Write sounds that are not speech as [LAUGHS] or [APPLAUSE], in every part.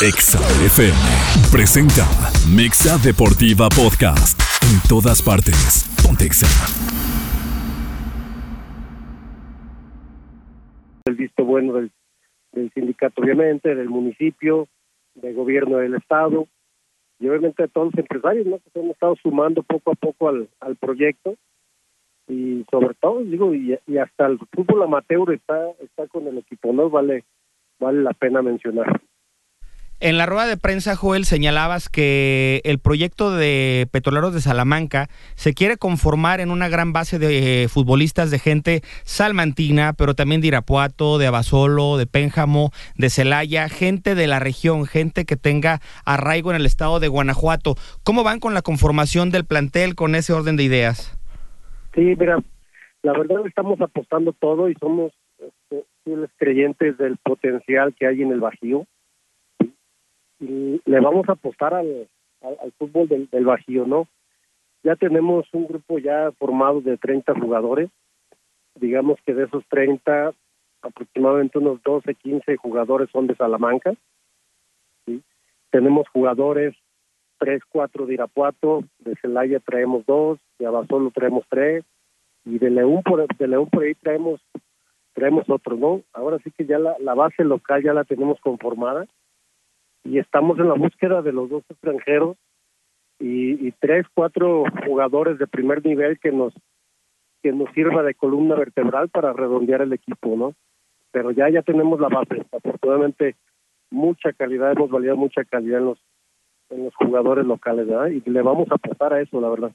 Exa FM presenta Mexa Deportiva Podcast. En todas partes. Pontexa. El visto bueno del, sindicato, obviamente, del municipio, del gobierno del estado y obviamente de todos los empresarios, ¿no? Que se han estado sumando poco a poco al, al proyecto y sobre todo, digo, y, y hasta el fútbol amateur está, está con el equipo, ¿no? Vale, vale la pena mencionar. En la rueda de prensa, Joel, señalabas que el proyecto de Petroleros de Salamanca se quiere conformar en una gran base de futbolistas de gente salmantina, pero también de Irapuato, de Abasolo, de Pénjamo, de Celaya, gente de la región, gente que tenga arraigo en el estado de Guanajuato. ¿Cómo van con la conformación del plantel con ese orden de ideas? Sí, mira, la verdad estamos apostando todo y somos este, creyentes del potencial que hay en el Bajío le vamos a apostar al, al, fútbol del, del, Bajío, ¿no? Ya tenemos un grupo ya formado de 30 jugadores, digamos que de esos 30, aproximadamente unos 12, 15 jugadores son de Salamanca, ¿sí? Tenemos jugadores, 3, 4 de Irapuato, de Celaya traemos dos, de Abasolo traemos tres, y de León por, de León por ahí traemos traemos otro, ¿no? Ahora sí que ya la, la base local ya la tenemos conformada, y estamos en la búsqueda de los dos extranjeros y, y, tres, cuatro jugadores de primer nivel que nos que nos sirva de columna vertebral para redondear el equipo, ¿no? Pero ya ya tenemos la base. Afortunadamente mucha calidad, hemos validado mucha calidad en los en los jugadores locales, ¿verdad? Y le vamos a apostar a eso, la verdad.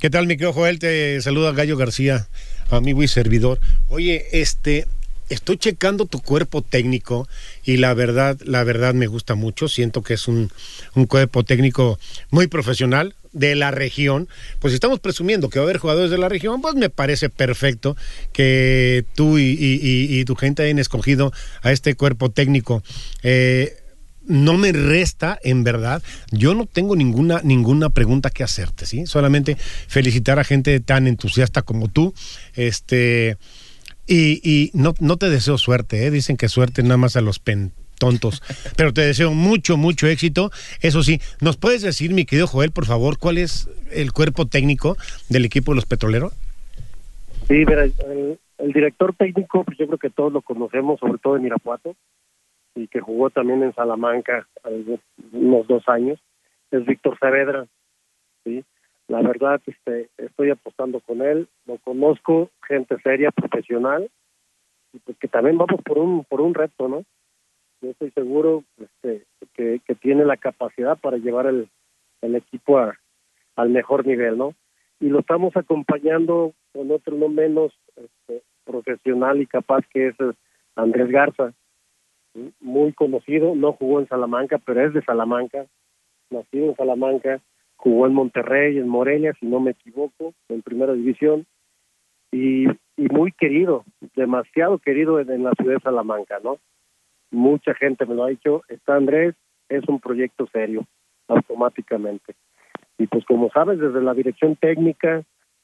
¿Qué tal, mi querido Joel? Te saluda Gallo García, amigo y servidor. Oye, este, estoy checando tu cuerpo técnico y la verdad, la verdad me gusta mucho. Siento que es un, un cuerpo técnico muy profesional de la región. Pues estamos presumiendo que va a haber jugadores de la región, pues me parece perfecto que tú y tu gente hayan escogido a este cuerpo técnico. Eh, no me resta, en verdad, yo no tengo ninguna, ninguna pregunta que hacerte, ¿sí? Solamente felicitar a gente tan entusiasta como tú. Este, y, y no, no, te deseo suerte, ¿eh? dicen que suerte nada más a los pen tontos, [LAUGHS] pero te deseo mucho, mucho éxito. Eso sí, ¿nos puedes decir, mi querido Joel, por favor, cuál es el cuerpo técnico del equipo de los petroleros? Sí, mira, el, el director técnico, pues yo creo que todos lo conocemos, sobre todo en Irapuato, y que jugó también en Salamanca unos dos años, es Víctor Saavedra, ¿sí? La verdad este estoy apostando con él. Lo conozco gente seria profesional y pues que también vamos por un por un reto no yo estoy seguro este que, que tiene la capacidad para llevar el, el equipo a, al mejor nivel no y lo estamos acompañando con otro no menos este, profesional y capaz que es Andrés Garza muy conocido no jugó en Salamanca pero es de Salamanca nacido en Salamanca jugó en Monterrey, en Morelia, si no me equivoco, en primera división, y, muy querido, demasiado querido en, en, la ciudad de Salamanca, ¿no? Mucha gente me lo ha dicho, está Andrés, es un proyecto serio, automáticamente. Y pues como sabes, desde la dirección técnica,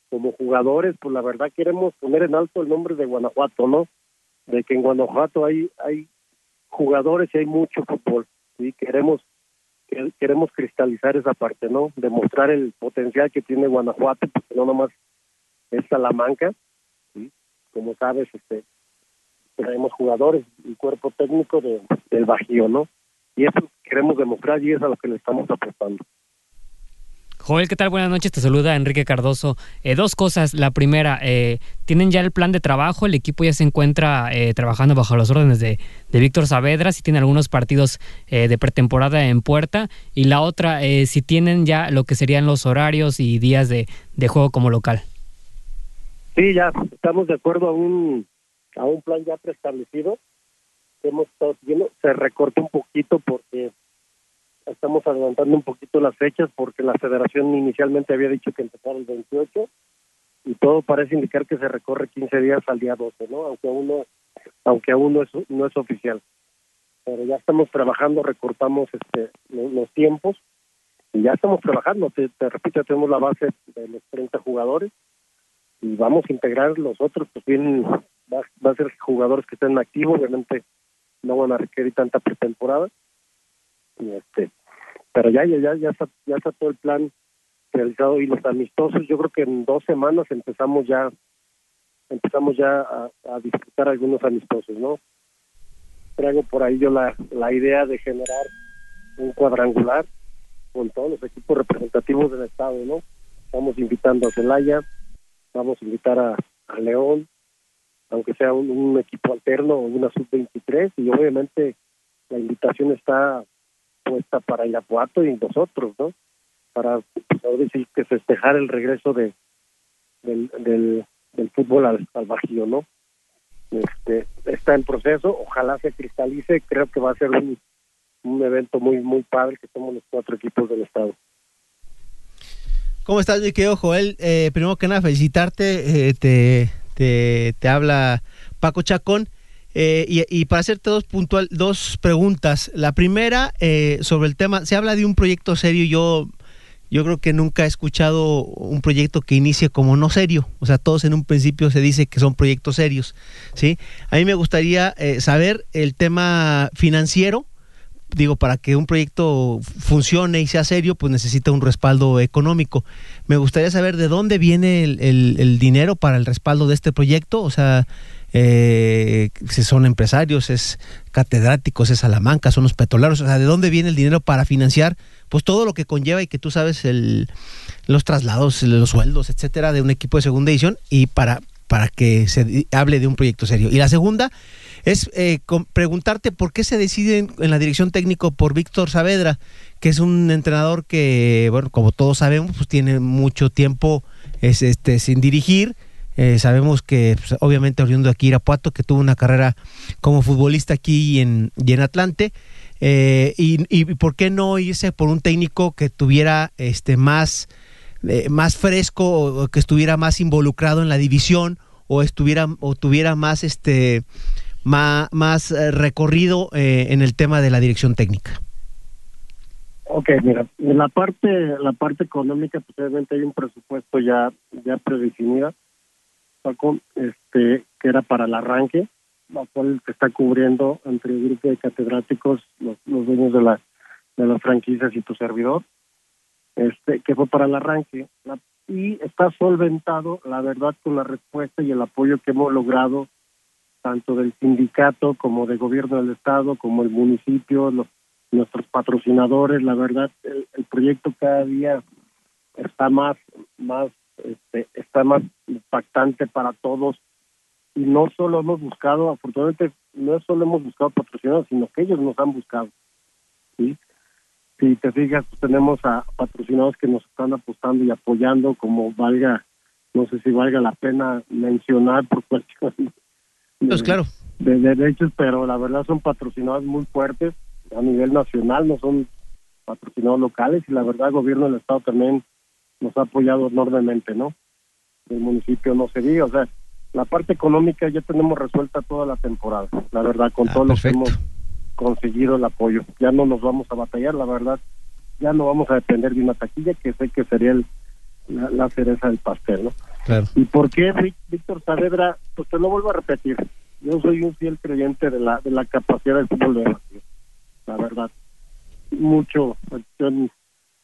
como jugadores, pues la verdad queremos poner en alto el nombre de Guanajuato, ¿no? De que en Guanajuato hay, hay jugadores y hay mucho fútbol, y queremos queremos cristalizar esa parte, ¿no? Demostrar el potencial que tiene Guanajuato, porque no nomás es Salamanca, ¿sí? Como sabes, este tenemos jugadores y cuerpo técnico de, del Bajío, ¿no? Y eso queremos demostrar y es a lo que le estamos apostando. Joel, ¿qué tal? Buenas noches, te saluda Enrique Cardoso. Eh, dos cosas. La primera, eh, ¿tienen ya el plan de trabajo? El equipo ya se encuentra eh, trabajando bajo las órdenes de, de Víctor Saavedra, si tiene algunos partidos eh, de pretemporada en puerta. Y la otra, eh, si tienen ya lo que serían los horarios y días de, juego como local. Sí, ya estamos de acuerdo a un, a un plan ya preestablecido. Hemos estado siguiendo, se recortó un poquito porque estamos adelantando un poquito las fechas porque la federación inicialmente había dicho que empezara el 28 y todo parece indicar que se recorre 15 días al día 12, ¿no? Aunque aún no, aunque aún no es, no es oficial. Pero ya estamos trabajando, recortamos este los, tiempos y ya estamos trabajando. Te, te, repito, tenemos la base de los 30 jugadores y vamos a integrar los otros, pues bien, va, va a ser jugadores que estén activos, obviamente no van a requerir tanta pretemporada. Este, pero ya, ya, ya, está, ya está todo el plan realizado y los amistosos, yo creo que en dos semanas empezamos ya empezamos ya a, a disfrutar algunos amistosos, ¿no? Traigo por ahí yo la, la idea de generar un cuadrangular con todos los equipos representativos del estado, ¿no? Estamos invitando a Celaya, vamos a invitar a, a León, aunque sea un, equipo alterno o una sub-23, y obviamente la invitación está puesta para Irapuato y nosotros, ¿no? Para, pues, decir que festejar el regreso de del, del, del fútbol al, al Bajío, ¿no? Este, está en proceso, ojalá se cristalice, creo que va a ser un, un evento muy muy padre que somos los cuatro equipos del estado. ¿Cómo estás, mi querido Joel? Eh, primero que nada, felicitarte. Eh, te, te, te, habla Paco Chacón. Eh, y, para hacerte dos, puntual, dos preguntas. La primera, eh, sobre el tema, se habla de un proyecto serio. Yo, yo creo que nunca he escuchado un proyecto que inicie como no serio. O sea, todos en un principio se dice que son proyectos serios. ¿sí? A mí me gustaría eh, saber el tema financiero digo, para que un proyecto funcione y sea serio, pues necesita un respaldo económico. Me gustaría saber de dónde viene el, dinero para el respaldo de este proyecto, o sea, eh, son empresarios, es catedráticos, es Salamanca, son los petroleros, o sea, de dónde viene el dinero para financiar pues todo lo que conlleva y que tú sabes el, los traslados, los sueldos, etcétera, de un equipo de segunda edición y para, para que se hable de un proyecto serio. Y la segunda, es eh, preguntarte por qué se decide en, la dirección técnico por Víctor Saavedra, que es un entrenador que, bueno, como todos sabemos, pues tiene mucho tiempo es, este, sin dirigir. Eh, sabemos que, pues, obviamente, oriundo aquí Irapuato, que tuvo una carrera como futbolista aquí y en, en Atlante. Eh, y, por qué no irse por un técnico que tuviera este más, más fresco o que estuviera más involucrado en la división o estuviera o tuviera más este más, más eh, recorrido eh, en el tema de la dirección técnica? Ok, mira, en la parte la parte económica, pues obviamente hay un presupuesto ya ya predefinido, Paco, este que era para el arranque, lo cual que está cubriendo entre el grupo de catedráticos, los, los dueños de la de las franquicias y tu servidor, este que fue para el arranque y está solventado, la verdad, con la respuesta y el apoyo que hemos logrado tanto del sindicato como de gobierno del estado, como el municipio, los, nuestros patrocinadores. La verdad, el, proyecto cada día está más, más, este, está más impactante para todos. Y no solo hemos buscado, afortunadamente, no solo hemos buscado patrocinadores, sino que ellos nos han buscado. ¿sí? Si te fijas, pues tenemos a patrocinadores que nos están apostando y apoyando, como valga, no sé si valga la pena mencionar por [LAUGHS] cuestiones pues claro. de derechos, pero la verdad son patrocinados muy fuertes a nivel nacional, no son patrocinados locales y la verdad el gobierno del estado también nos ha apoyado enormemente, ¿no? El municipio no se diga, o sea, la parte económica ya tenemos resuelta toda la temporada, la verdad, con ah, todo lo que hemos conseguido el apoyo. Ya no nos vamos a batallar, la verdad, ya no vamos a depender de una taquilla que sé que sería el, la, cereza del pastel, ¿no? Claro. ¿Y por qué Víctor Saavedra? Pues te lo vuelvo a repetir. Yo soy un fiel creyente de la de la capacidad del fútbol de la verdad. Mucho.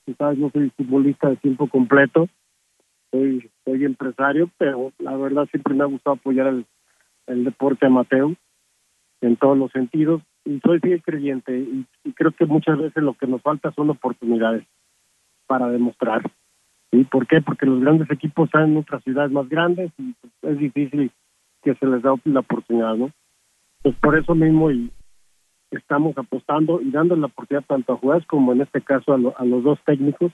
Quizás no soy futbolista de tiempo completo, soy soy empresario, pero la verdad siempre me ha gustado apoyar el, el deporte amateur en todos los sentidos y soy fiel creyente y creo que muchas veces lo que nos falta son oportunidades para demostrar. ¿Y por qué? Porque los grandes equipos están en otras ciudades más grandes y es difícil que se les da la oportunidad, ¿no? Pues por eso mismo y estamos apostando y dando la oportunidad tanto a jugadores como en este caso a, los dos técnicos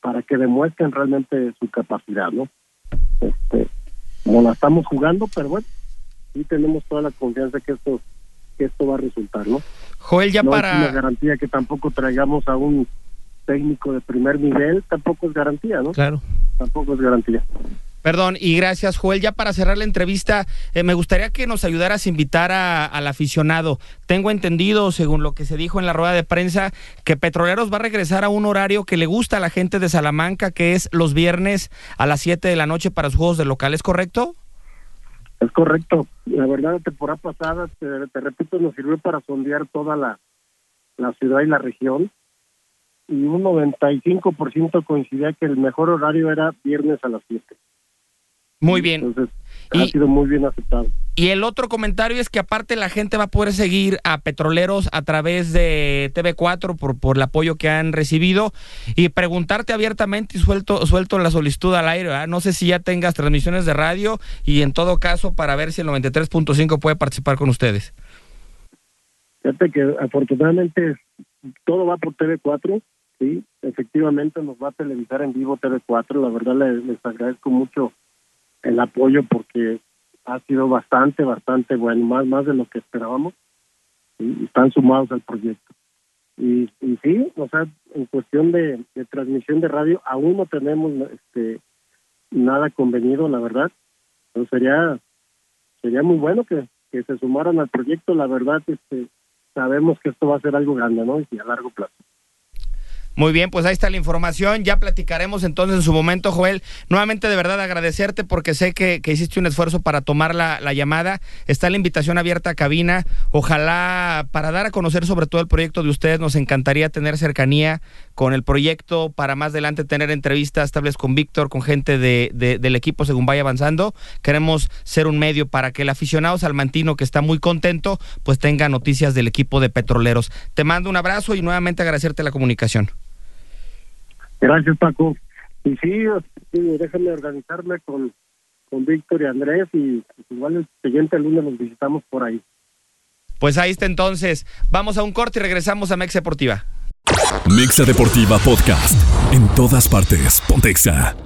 para que demuestren realmente su capacidad, ¿no? Este, no la estamos jugando, pero bueno, sí tenemos toda la confianza que esto que esto va a resultar, ¿no? Joel, ya para... Es una garantía que tampoco traigamos a un técnico de primer nivel tampoco es garantía, ¿no? Claro. Tampoco es garantía. Perdón, y gracias Joel. Ya para cerrar la entrevista, eh, me gustaría que nos ayudaras a invitar al aficionado. Tengo entendido, según lo que se dijo en la rueda de prensa, que Petroleros va a regresar a un horario que le gusta a la gente de Salamanca, que es los viernes a las 7 de la noche para sus juegos de locales, ¿correcto? Es correcto. La verdad, la temporada pasada, te, te repito, nos sirvió para sondear toda la, la ciudad y la región. Y un 95% coincidía que el mejor horario era viernes a las 7. Muy bien. Entonces, Y- ha sido muy bien aceptado. Y el otro comentario es que aparte la gente va a poder seguir a Petroleros a través de TV4 por, por el apoyo que han recibido y preguntarte abiertamente y suelto, suelto la solicitud al aire. ¿verdad? No sé si ya tengas transmisiones de radio y en todo caso para ver si el 93.5 puede participar con ustedes. Fíjate que afortunadamente todo va por TV4, sí, efectivamente nos va a televisar en vivo TV4, la verdad les, les agradezco mucho el apoyo porque ha sido bastante, bastante bueno, más, más de lo que esperábamos, y están sumados al proyecto. Y, y sí, o sea, en cuestión de, de transmisión de radio, aún no tenemos este nada convenido, la verdad, pero sería sería muy bueno que, que se sumaran al proyecto, la verdad, este sabemos que esto va a ser algo grande, ¿no? Y a largo plazo. Muy bien, pues ahí está la información. Ya platicaremos entonces en su momento, Joel. Nuevamente, de verdad, agradecerte porque sé que, hiciste un esfuerzo para tomar la, la, llamada. Está la invitación abierta a cabina. Ojalá para dar a conocer sobre todo el proyecto de ustedes, nos encantaría tener cercanía con el proyecto para más adelante tener entrevistas tables con Víctor, con gente de, de, del equipo según vaya avanzando. Queremos ser un medio para que el aficionado salmantino que está muy contento, pues tenga noticias del equipo de petroleros. Te mando un abrazo y nuevamente agradecerte la comunicación. Gracias, Paco. Y sí, sí déjame organizarme con, con Víctor y Andrés y igual el siguiente lunes los visitamos por ahí. Pues ahí está entonces. Vamos a un corte y regresamos a Mexa Deportiva. Mexa Deportiva Podcast. En todas partes. Pontexa.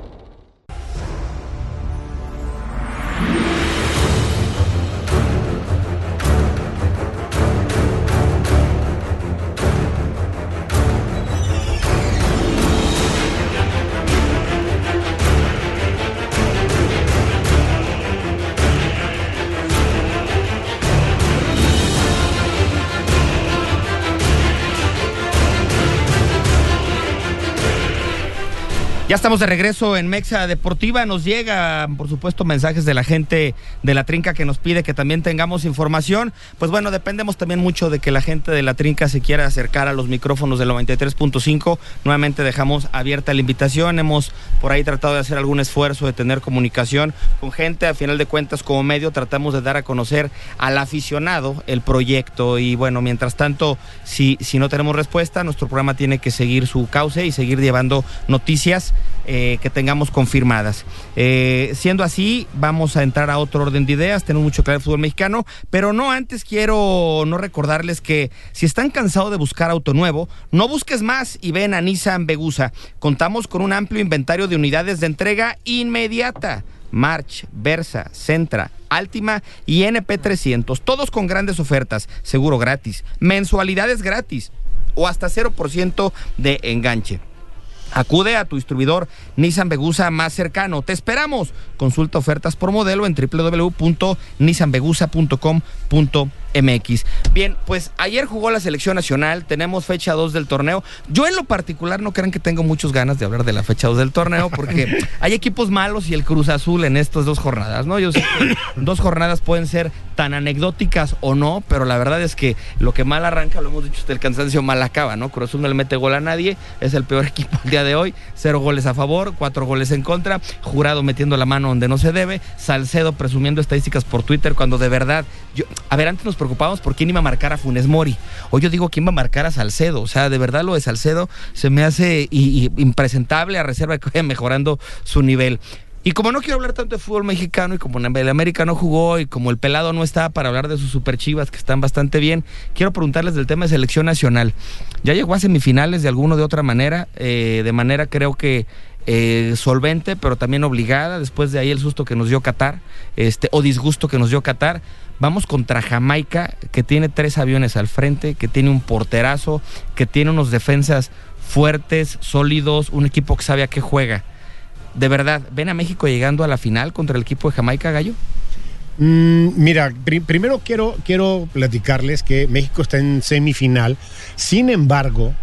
Ya estamos de regreso en Mexa Deportiva. Nos llegan, por supuesto, mensajes de la gente de la Trinca que nos pide que también tengamos información. Pues bueno, dependemos también mucho de que la gente de la Trinca se quiera acercar a los micrófonos del 93.5. Nuevamente dejamos abierta la invitación. Hemos por ahí tratado de hacer algún esfuerzo de tener comunicación con gente. A final de cuentas, como medio, tratamos de dar a conocer al aficionado el proyecto. Y bueno, mientras tanto, si, si no tenemos respuesta, nuestro programa tiene que seguir su cauce y seguir llevando noticias eh, que tengamos confirmadas. Eh, siendo así, vamos a entrar a otro orden de ideas. Tenemos mucho claro el fútbol mexicano, pero no antes quiero no recordarles que si están cansados de buscar auto nuevo, no busques más y ven a Nissan Begusa. Contamos con un amplio inventario de unidades de entrega inmediata. March, Versa, Centra, Altima y NP300, todos con grandes ofertas, seguro gratis, mensualidades gratis o hasta 0% de enganche. Acude a tu distribuidor Nissan Begusa más cercano. Te esperamos. Consulta ofertas por modelo en www.nissanbegusa.com.mx. Bien, pues ayer jugó la selección nacional. Tenemos fecha 2 del torneo. Yo en lo particular no crean que tengo muchas ganas de hablar de la fecha 2 del torneo porque [LAUGHS] hay equipos malos y el Cruz Azul en estas dos jornadas, ¿no? Yo sé que dos jornadas pueden ser tan anecdóticas o no, pero la verdad es que lo que mal arranca, lo hemos dicho el cansancio, mal acaba, ¿no? Cruz Azul no le mete gol a nadie, es el peor [LAUGHS] equipo el día de hoy, cero goles a favor, cuatro goles en contra, Jurado metiendo la mano donde no se debe, Salcedo presumiendo estadísticas por Twitter cuando de verdad, yo, a ver, antes nos preocupábamos por quién iba a marcar a Funes Mori, hoy yo digo quién va a marcar a Salcedo, o sea, de verdad lo de Salcedo se me hace impresentable a reserva que vaya mejorando su nivel. Y como no quiero hablar tanto de fútbol mexicano y como el América no jugó y como el pelado no está para hablar de sus super chivas que están bastante bien, quiero preguntarles del tema de selección nacional. Ya llegó a semifinales de alguna de otra manera, eh, de manera creo que eh, solvente, pero también obligada, después de ahí el susto que nos dio Qatar, este, o disgusto que nos dio Qatar. Vamos contra Jamaica, que tiene tres aviones al frente, que tiene un porterazo, que tiene unos defensas fuertes, sólidos, un equipo que sabe a qué juega de verdad, ¿ven a México llegando a la final contra el equipo de Jamaica, Gallo? Mm, mira, pri primero quiero, quiero platicarles que México está en semifinal. Sin embargo,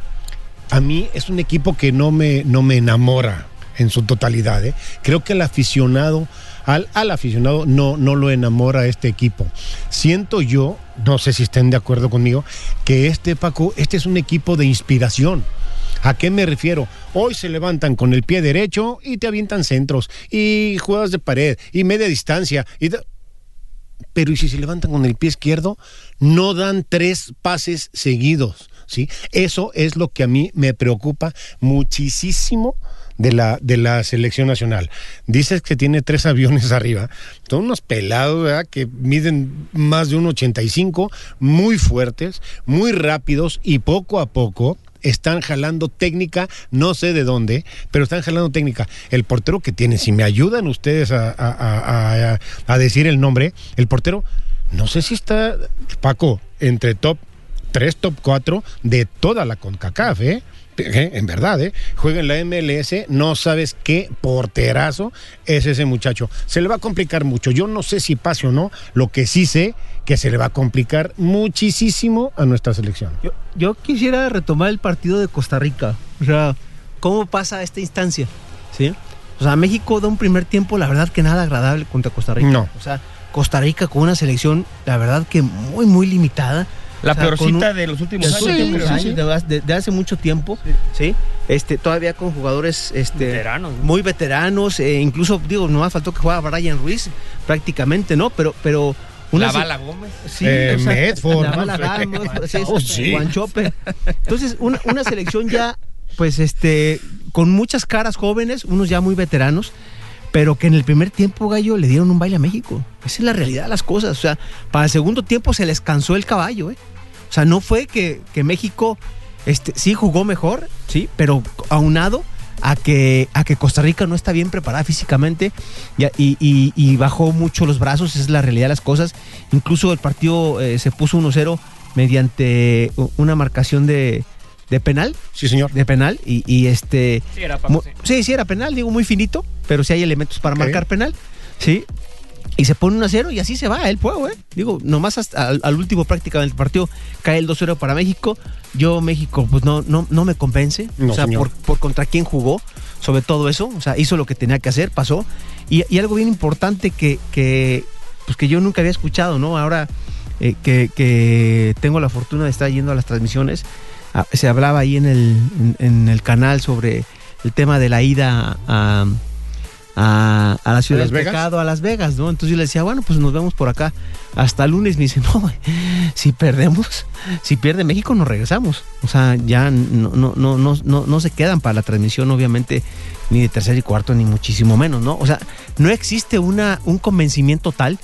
a mí es un equipo que no me, no me enamora en su totalidad. ¿eh? Creo que el aficionado al, al aficionado no, no lo enamora este equipo. Siento yo, no sé si estén de acuerdo conmigo, que este Paco, este es un equipo de inspiración. ¿A qué me refiero? Hoy se levantan con el pie derecho y te avientan centros y juegas de pared y media distancia. Pero ¿y si se levantan con el pie izquierdo? No dan tres pases seguidos. ¿sí? Eso es lo que a mí me preocupa muchísimo de la, de la selección nacional. Dices que tiene tres aviones [LAUGHS] arriba. Son unos pelados ¿verdad? que miden más de un 85, muy fuertes, muy rápidos y poco a poco están jalando técnica, no sé de dónde, pero están jalando técnica. El portero que tiene, si me ayudan ustedes a, a- a- a- decir el nombre, el portero, no sé si está, Paco, entre top 3, top 4 de toda la CONCACAF, ¿eh? Eh, En verdad, ¿eh? Juega en la MLS, no sabes qué porterazo es ese muchacho. Se le va a complicar mucho. Yo no sé si pase o no. Lo que sí sé que se le va a complicar muchísimo a nuestra selección. Yo, yo quisiera retomar el partido de Costa Rica. O sea, ¿cómo pasa esta instancia? ¿Sí? O sea, México da un primer tiempo, la verdad que nada agradable contra Costa Rica. No. O sea, Costa Rica con una selección, la verdad que muy, muy limitada. La O sea, peorcita un- de los últimos años. creo. de, de- de hace mucho tiempo, sí. Este, todavía con jugadores este, Veteranos, ¿no? muy veteranos, eh, incluso digo, nomás faltó que jugara Brian Ruiz, prácticamente, ¿no? Pero, pero La bala Gómez. Sí, Eh, o sea, Medford, la ¿no? bala [LAUGHS] Oh, sí. Guanchope. Entonces, una, una selección ya, pues, este, con muchas caras jóvenes, unos ya muy veteranos, pero que en el primer tiempo, Gallo, le dieron un baile a México. Esa es la realidad de las cosas. O sea, para el segundo tiempo se les cansó el caballo, ¿eh? O sea, no fue que, que México, este, sí jugó mejor, sí, pero aunado a que, a que Costa Rica no está bien preparada físicamente y, y- y- y bajó mucho los brazos, esa es la realidad de las cosas. Incluso el partido eh, se puso 1-0 mediante una marcación de, de penal, Sí, señor. de penal, y, y este... Sí, era sí. sí, sí, era penal, digo, muy finito, pero sí hay elementos para marcar penal, sí. Y se pone 1-0 y así se va el juego, ¿eh? Digo, nomás hasta al, al último prácticamente del partido cae el 2-0 para México. Yo, México, pues no, no, no me convence. No, o sea, por, por contra quién jugó, sobre todo eso. O sea, hizo lo que tenía que hacer, pasó. Y, y algo bien importante que, que, pues que yo nunca había escuchado, ¿no? Ahora eh, que, que tengo la fortuna de estar yendo a las transmisiones, ah, se hablaba ahí en el, en, en el canal sobre el tema de la ida a, a, a la ciudad ¿A Las del Vegas? pecado, a Las Vegas, ¿no? Entonces yo le decía, bueno, pues nos vemos por acá hasta el lunes. Me dice, no, si perdemos, si pierde México, nos regresamos. O sea, ya no, no, no, no, no, no se quedan para la transmisión, obviamente, ni de tercer y cuarto, ni muchísimo menos, ¿no? O sea, no existe una, un convencimiento tal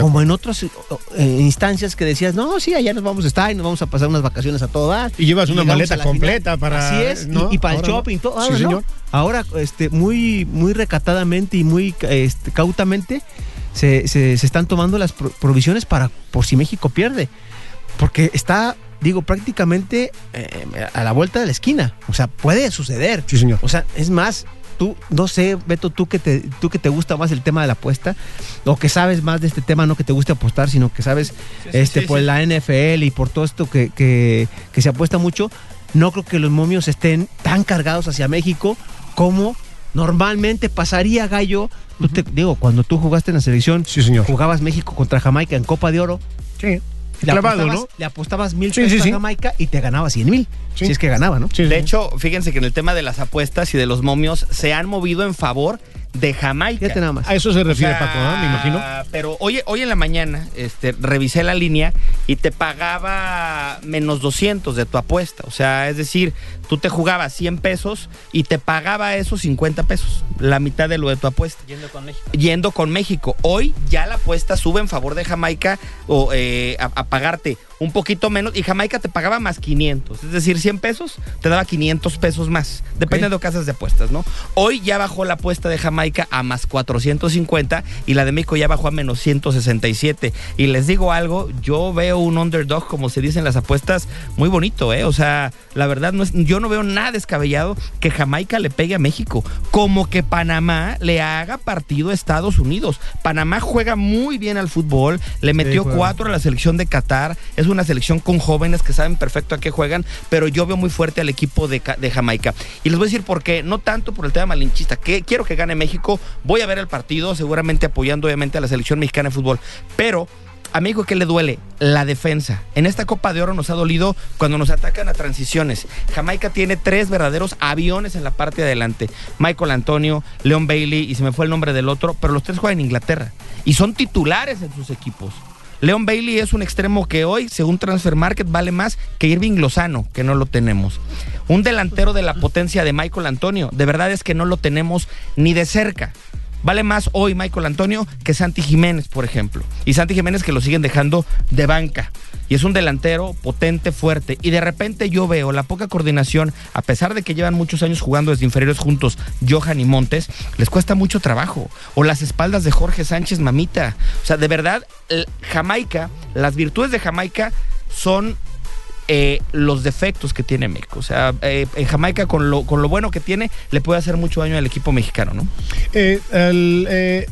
como en otras eh, eh, instancias que decías, no, sí, allá nos vamos a estar y nos vamos a pasar unas vacaciones a todo dar. Y llevas una maleta completa final. para- Así es, y- ¿no? y, para el no. shopping, todo. Sí, no. señor. Ahora, este, muy, muy recatadamente y muy este, cautamente se, se- se están tomando las pro- provisiones para por si México pierde. Porque está, digo, prácticamente eh, a la vuelta de la esquina. O sea, puede suceder. Sí, señor. O sea, es más, tú, no sé, Beto, tú que te, tú que te gusta más el tema de la apuesta, o que sabes más de este tema, no que te guste apostar, sino que sabes este sí, por la NFL y por todo esto que, que, que se apuesta mucho, no creo que los momios estén tan cargados hacia México como normalmente pasaría, Gallo. Tú te- digo, cuando tú jugaste en la selección, Sí, señor. jugabas México contra Jamaica en Copa de Oro, Sí. Le Clavado, apostabas, ¿no? le apostabas mil Sí, pesos sí, sí. a Jamaica y te ganaba cien mil. Sí. Si es que ganaba, ¿no? Sí, De sí. hecho, fíjense que en el tema de las apuestas y de los momios se han movido en favor de Jamaica. Fíjate nada más. a eso se O refiere sea, Paco, ¿no? Me imagino. Pero hoy, hoy en la mañana este, revisé la línea y te pagaba menos 200 de tu apuesta. O sea, es decir, tú te jugabas 100 pesos y te pagaba esos 50 pesos, la mitad de lo de tu apuesta. Yendo con México. Yendo con México. Hoy ya la apuesta sube en favor de Jamaica o eh, a, a pagarte un poquito menos y Jamaica te pagaba más 500. Es decir, 100 pesos te daba 500 pesos más. Depende Ok. de casas de apuestas, ¿no? Hoy ya bajó la apuesta de Jamaica a más 450 y la de México ya bajó a menos 167. Y les digo algo, yo veo un underdog, como se dice en las apuestas, muy bonito, ¿eh? O sea, la verdad, no es, yo no veo nada descabellado que Jamaica le pegue a México. Como que Panamá le haga partido a Estados Unidos. Panamá juega muy bien al fútbol, le metió cuatro a la selección de Qatar. Es una selección con jóvenes que saben perfecto a qué juegan, pero yo veo muy fuerte al equipo de, de Jamaica. Y les voy a decir por qué, no tanto por el tema malinchista, que quiero que gane México, voy a ver el partido, seguramente apoyando obviamente a la selección mexicana de fútbol, pero a México, ¿qué le duele? La defensa. En esta Copa de Oro nos ha dolido cuando nos atacan a transiciones. Jamaica tiene tres verdaderos aviones en la parte de adelante. Michael Antonio, Leon Bailey y se me fue el nombre del otro, pero los tres juegan en Inglaterra y son titulares en sus equipos. Leon Bailey es un extremo que hoy, según Transfer Market, vale más que Irving Lozano, que no lo tenemos. Un delantero de la potencia de Michael Antonio, de verdad es que no lo tenemos ni de cerca. Vale más hoy Michael Antonio que Santi Jiménez, por ejemplo. Y Santi Jiménez que lo siguen dejando de banca. Y es un delantero potente, fuerte. Y de repente yo veo la poca coordinación, a pesar de que llevan muchos años jugando desde inferiores juntos, Johan y Montes, les cuesta mucho trabajo. O las espaldas de Jorge Sánchez Mamita. O sea, de verdad, Jamaica, las virtudes de Jamaica son eh, los defectos que tiene México. O sea, eh, en Jamaica con lo, con lo bueno que tiene, le puede hacer mucho daño al equipo mexicano, ¿no? Eh,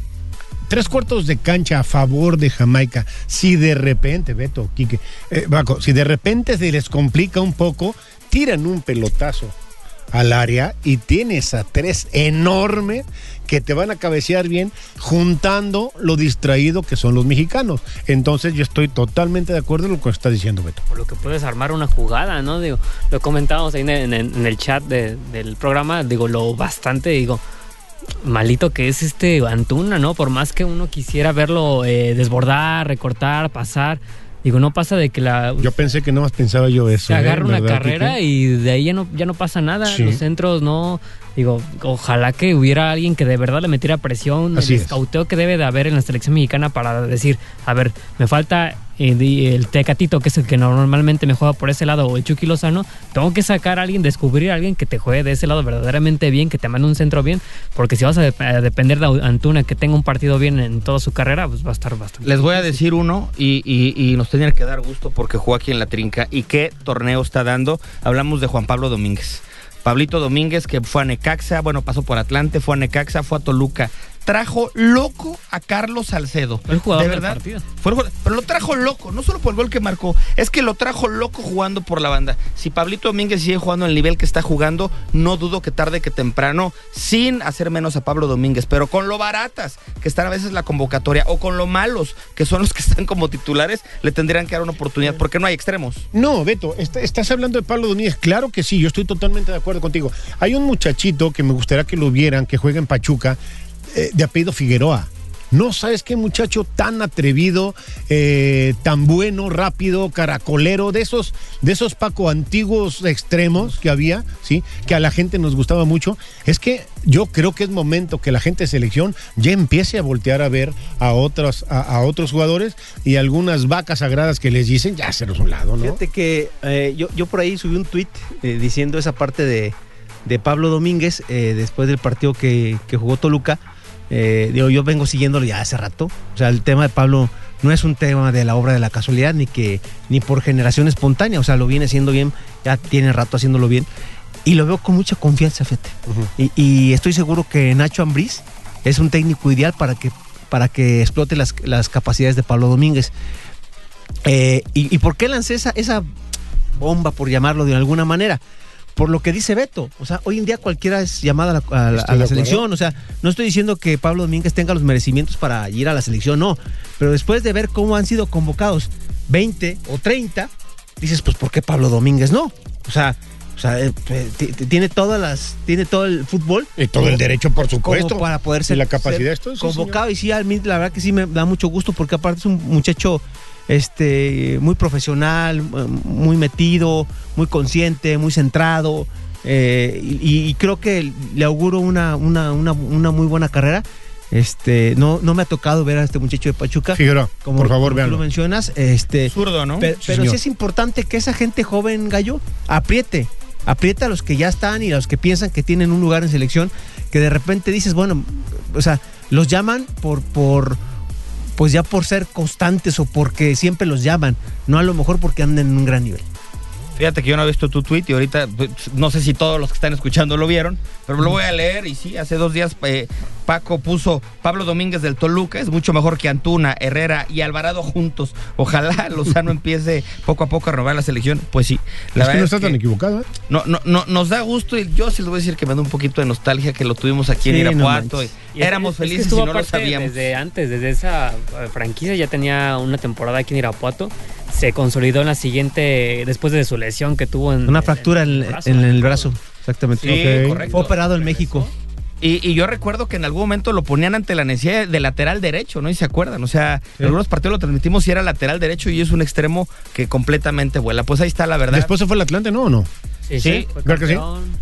tres cuartos de cancha a favor de Jamaica. Si de repente, Beto, Quique, Baco, si de repente se les complica un poco, tiran un pelotazo al área y tienes a tres enorme que te van a cabecear bien juntando lo distraído que son los mexicanos. Entonces yo estoy totalmente de acuerdo en lo que está diciendo Beto. Por lo que puedes armar una jugada, ¿no? Digo, lo comentábamos ahí en, el chat del programa, digo, lo bastante, digo, malito que es este Antuna, ¿no? Por más que uno quisiera verlo eh, desbordar, recortar, pasar Digo, no pasa de que la. Yo pensé que no más pensaba yo eso. Se agarra ¿eh? una carrera y de ahí ya no, ya no pasa nada. Los centros no. Digo, ojalá que hubiera alguien que de verdad le metiera presión, el escauteo que debe de haber en la selección mexicana para decir, a ver, me falta el Tecatito, que es el que normalmente me juega por ese lado, o el Chucky Lozano, tengo que sacar a alguien, descubrir a alguien que te juegue de ese lado verdaderamente bien, que te mande un centro bien, porque si vas a, depender de Antuna, que tenga un partido bien en toda su carrera, pues va a estar bastante. Les voy a decir uno y, y nos tenía que dar gusto porque jugó aquí en la trinca. ¿Y qué torneo está dando? Hablamos de Juan Pablo Domínguez. Pablito Domínguez, que fue a Necaxa, bueno, pasó por Atlante, fue a Necaxa, fue a Toluca trajo loco a Carlos Salcedo. El jugador de verdad. Del fue pero lo trajo loco, no solo por el gol que marcó, es que lo trajo loco jugando por la banda. Si Pablito Domínguez sigue jugando al nivel que está jugando, no dudo que tarde que temprano, sin hacer menos a Pablo Domínguez, pero con lo baratas que están a veces la convocatoria o con lo malos que son los que están como titulares, le tendrían que dar una oportunidad porque no hay extremos. No, Beto, estás hablando de Pablo Domínguez, claro que sí, yo estoy totalmente de acuerdo contigo. Hay un muchachito que me gustaría que lo vieran, que juega en Pachuca, eh, de apellido Figueroa. No sabes qué muchacho tan atrevido, eh, tan bueno, rápido, caracolero, de esos, de esos Paco antiguos extremos que había, sí, que a la gente nos gustaba mucho. Es que yo creo que es momento que la gente de selección ya empiece a voltear a ver a otros, a, otros jugadores y algunas vacas sagradas que les dicen, ya hacerlos un lado, ¿no? Fíjate que eh, yo, yo por ahí subí un tuit diciendo esa parte de, de Pablo Domínguez después del partido que, que jugó Toluca eh, digo, yo vengo siguiéndolo ya hace rato. O sea, el tema de Pablo no es un tema de la obra de la casualidad ni que ni por generación espontánea. O sea, lo viene haciendo bien, ya tiene rato haciéndolo bien. Y lo veo con mucha confianza, fíjate. y, estoy seguro que Nacho Ambriz es un técnico ideal para que, para que explote las, capacidades de Pablo Domínguez. Eh, y, por qué lancé esa, esa bomba, por llamarlo de alguna manera? Por lo que dice Beto. O sea, hoy en día cualquiera es llamada a la, selección. O sea, no estoy diciendo que Pablo Domínguez tenga los merecimientos para ir a la selección, no. Pero después de ver cómo han sido convocados 20 o 30, dices, pues ¿por qué Pablo Domínguez no? O sea, o sea, eh, tiene todas las, tiene todo el fútbol. Y todo el derecho, por supuesto. para poder ser, la capacidad esto, convocado. y sí, la verdad que sí me da mucho gusto porque aparte es un muchacho este, muy profesional, muy metido, muy consciente, muy centrado. Eh, y, creo que le auguro una, una, una, una, muy buena carrera. Este, no, no me ha tocado ver a este muchacho de Pachuca. Figueroa, como, por favor, lo mencionas. Este, Zurdo, ¿no? Pero, sí, es importante que esa gente joven, Gallo, apriete. Aprieta a los que ya están y a los que piensan que tienen un lugar en selección, que de repente dices, bueno, o sea, los llaman por, por, pues ya por ser constantes o porque siempre los llaman, no a lo mejor porque andan en un gran nivel. Fíjate que yo no he visto tu tweet y ahorita pues, no sé si todos los que están escuchando lo vieron, pero lo voy a leer y sí, hace dos días eh, Paco puso Pablo Domínguez del Toluca, es mucho mejor que Antuna, Herrera y Alvarado juntos. Ojalá [LAUGHS] Lozano empiece poco a poco a robar la selección. Pues sí, la es que no está tan equivocado. ¿eh? No, no, no, nos da gusto y yo sí les voy a decir que me da un poquito de nostalgia que lo tuvimos aquí en Irapuato. y, éramos felices y no lo sabíamos. Desde antes, desde esa eh, franquicia ya tenía una temporada aquí en Irapuato se consolidó en la siguiente, después de su lesión que tuvo en... Una fractura en, el brazo, exactamente. Fue operado en México. Y, yo recuerdo que en algún momento lo ponían ante la necesidad de lateral derecho, ¿no? Y se acuerdan, o sea, en algunos partidos lo transmitimos y era lateral derecho y es un extremo que completamente vuela. Pues ahí está la verdad. ¿Después se fue el Atlante, no o no? Sí, sí, que sí.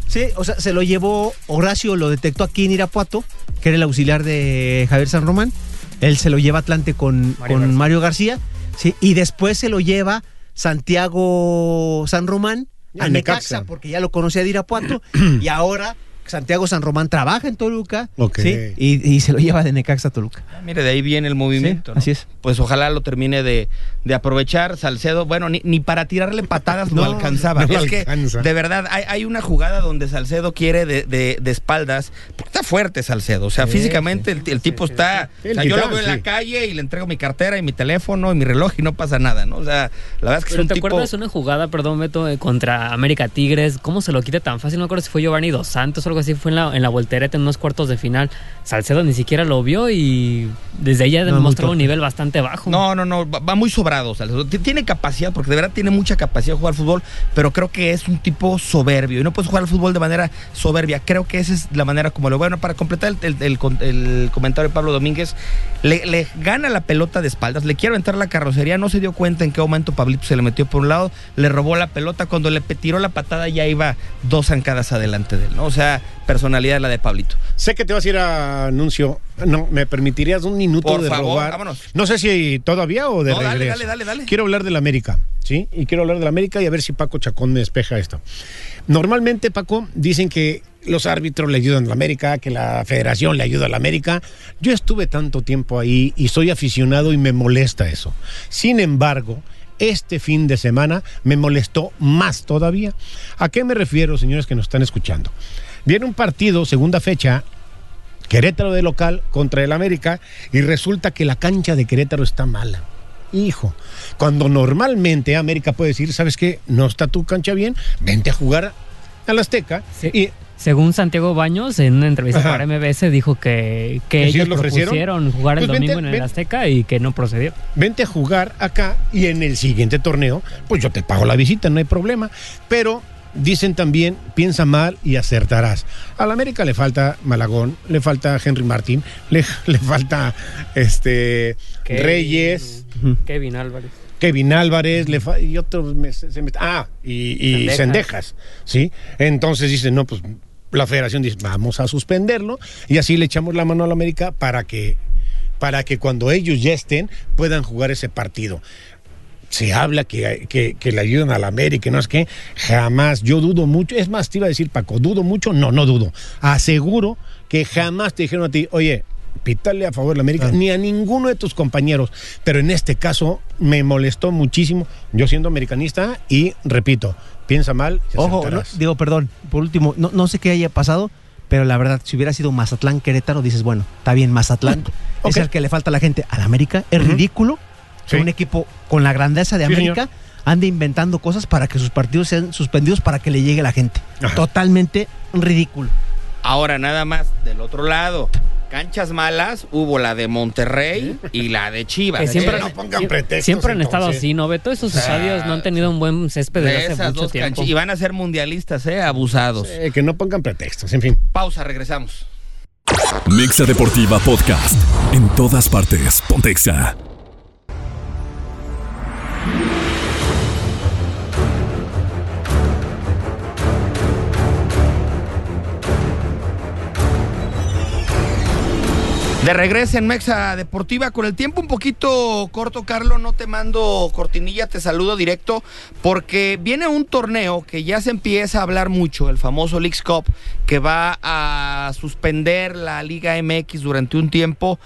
Sí, o sea, se lo llevó Horacio, lo detectó aquí en Irapuato, que era el auxiliar de Javier San Román. Él se lo lleva a Atlante con con Mario García Sí, y después se lo lleva Santiago San Román a Necaxa, porque ya lo conocía de Irapuato, [CLEARS THROAT] y ahora Santiago San Román trabaja en Toluca y, se lo lleva de Necaxa a Toluca. Ah, mire, de ahí viene el movimiento. Así es. Pues ojalá lo termine de, aprovechar. Salcedo, bueno, ni, para tirarle patadas no, alcanzaba. es que, de verdad, hay, una jugada donde Salcedo quiere de, espaldas. Está fuerte Salcedo. O sea, físicamente el, tipo está. yo lo veo en la calle y le entrego mi cartera y mi teléfono y mi reloj y no pasa nada, ¿no? O sea, la verdad es que es un ¿te tipo... acuerdas una jugada, perdón, Beto, eh, contra América Tigres? ¿Cómo se lo quita tan fácil? No me acuerdo si fue Giovanni Dos Santos o así fue en la, en la voltereta en unos cuartos de final. Salcedo ni siquiera lo vio y desde ella demostró un nivel bastante bajo. No, no, no, va muy sobrado Tiene capacidad, porque de verdad tiene mucha capacidad de jugar al fútbol, pero creo que es un tipo soberbio y no puedes jugar al fútbol de manera soberbia. Creo que esa es la manera como lo bueno. Para completar el, comentario de Pablo Domínguez, le, gana la pelota de espaldas, le quiero entrar la carrocería, no se dio cuenta en qué momento Pablito se le metió por un lado, le robó la pelota, cuando le tiró la patada ya iba dos zancadas adelante de él, ¿no? O sea, personalidad la de Pablito. Sé que te vas a ir a anuncio. No, ¿me permitirías un minuto Por de favor, robar? Vámonos. No sé si todavía o de no, regreso. Dale, dale, dale, Quiero hablar de la América, ¿sí? Y quiero hablar de la América y a ver si Paco Chacón me despeja esto. Normalmente, Paco, dicen que los árbitros le ayudan a la América, que la federación le ayuda a la América. Yo estuve tanto tiempo ahí y soy aficionado y me molesta eso. Sin embargo, este fin de semana me molestó más todavía. ¿A qué me refiero, señores que nos están escuchando? Viene un partido, segunda fecha, Querétaro de local contra el América, y resulta que la cancha de Querétaro está mala. Hijo, cuando normalmente América puede decir, ¿sabes qué? No está tu cancha bien, vente a jugar al Azteca. Y según Santiago Baños, en una entrevista para MBS, dijo que, que ellos propusieron jugar el pues domingo en el Azteca y que no procedió. Vente a jugar acá y en el siguiente torneo, pues yo te pago la visita, no hay problema. Pero Dicen también, piensa mal y acertarás. Al América le falta Malagón, le falta Henry Martín, le, [LAUGHS] le falta este Reyes. Kevin Álvarez. Kevin Álvarez, le y otros ah, y, Sendejas. ¿sí? Entonces dicen, no, pues la federación dice, vamos a suspenderlo y así le echamos la mano al América para que para que cuando ellos ya estén puedan jugar ese partido se habla que, que, le ayudan a la América, no es que jamás, yo dudo mucho, es más, te iba a decir Paco, dudo mucho, no, no dudo, aseguro que jamás te dijeron a ti, oye, pitale a favor de la América, ni a ninguno de tus compañeros, pero en este caso me molestó muchísimo, yo siendo americanista, y repito, piensa mal. Ojo, digo, perdón, por último, no, no sé qué haya pasado, pero la verdad, si hubiera sido Mazatlán Querétaro, dices, bueno, está bien, Mazatlán [LAUGHS] es el que le falta a la gente. A la América es ridículo un equipo con la grandeza de América ande inventando cosas para que sus partidos sean suspendidos para que le llegue la gente. Totalmente ridículo. Ahora nada más del otro lado. Canchas malas, hubo la de Monterrey y la de Chivas. siempre, no pongan pretextos, siempre han estado así, ¿no, Beto? Esos estadios no han tenido un buen césped desde hace mucho tiempo. Y van a ser mundialistas, ¿eh? Abusados. que no pongan pretextos, en fin. Pausa, regresamos. Mixa Deportiva Podcast. En todas partes, Pontexa. De regreso en Mexa Deportiva, con el tiempo un poquito corto, Carlos, no te mando cortinilla, te saludo directo, porque viene un torneo que ya se empieza a hablar mucho, el famoso Leagues Cup, que va a suspender la Liga MX durante un tiempo.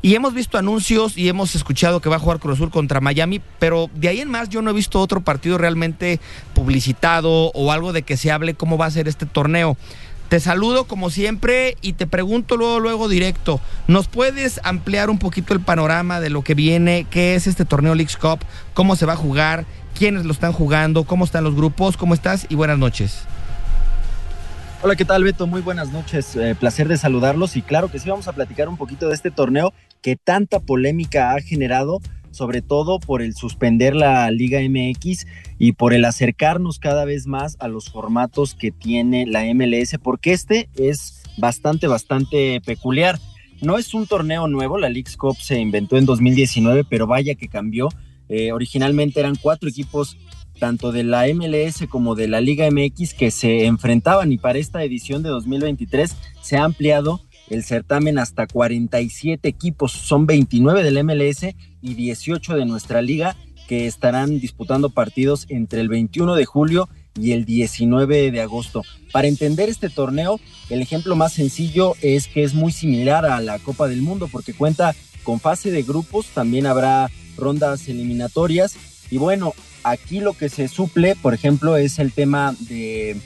Y hemos visto anuncios y hemos escuchado que va a jugar Cruz Azul contra Miami, pero de ahí en más yo no he visto otro partido realmente publicitado o algo de que se hable cómo va a ser este torneo. Te saludo como siempre y te pregunto luego, luego directo, ¿nos puedes ampliar un poquito el panorama de lo que viene? ¿Qué es este torneo Leagues Cup? ¿Cómo se va a jugar? ¿Quiénes lo están jugando? ¿Cómo están los grupos? ¿Cómo estás? Y buenas noches. Hola, ¿qué tal Beto? Muy buenas noches. Eh, placer de saludarlos y claro que sí vamos a platicar un poquito de este torneo que tanta polémica ha generado sobre todo por el suspender la Liga MX y por el acercarnos cada vez más a los formatos que tiene la MLS, porque este es bastante, bastante peculiar. No es un torneo nuevo, la League's Cup se inventó en 2019, pero vaya que cambió. Eh, originalmente eran cuatro equipos, tanto de la MLS como de la Liga MX, que se enfrentaban y para esta edición de 2023 se ha ampliado el certamen hasta 47 equipos, son 29 del MLS y 18 de nuestra liga que estarán disputando partidos entre el 21 de julio y el 19 de agosto. Para entender este torneo, el ejemplo más sencillo es que es muy similar a la Copa del Mundo porque cuenta con fase de grupos, también habrá rondas eliminatorias y bueno, aquí lo que se suple, por ejemplo, es el tema de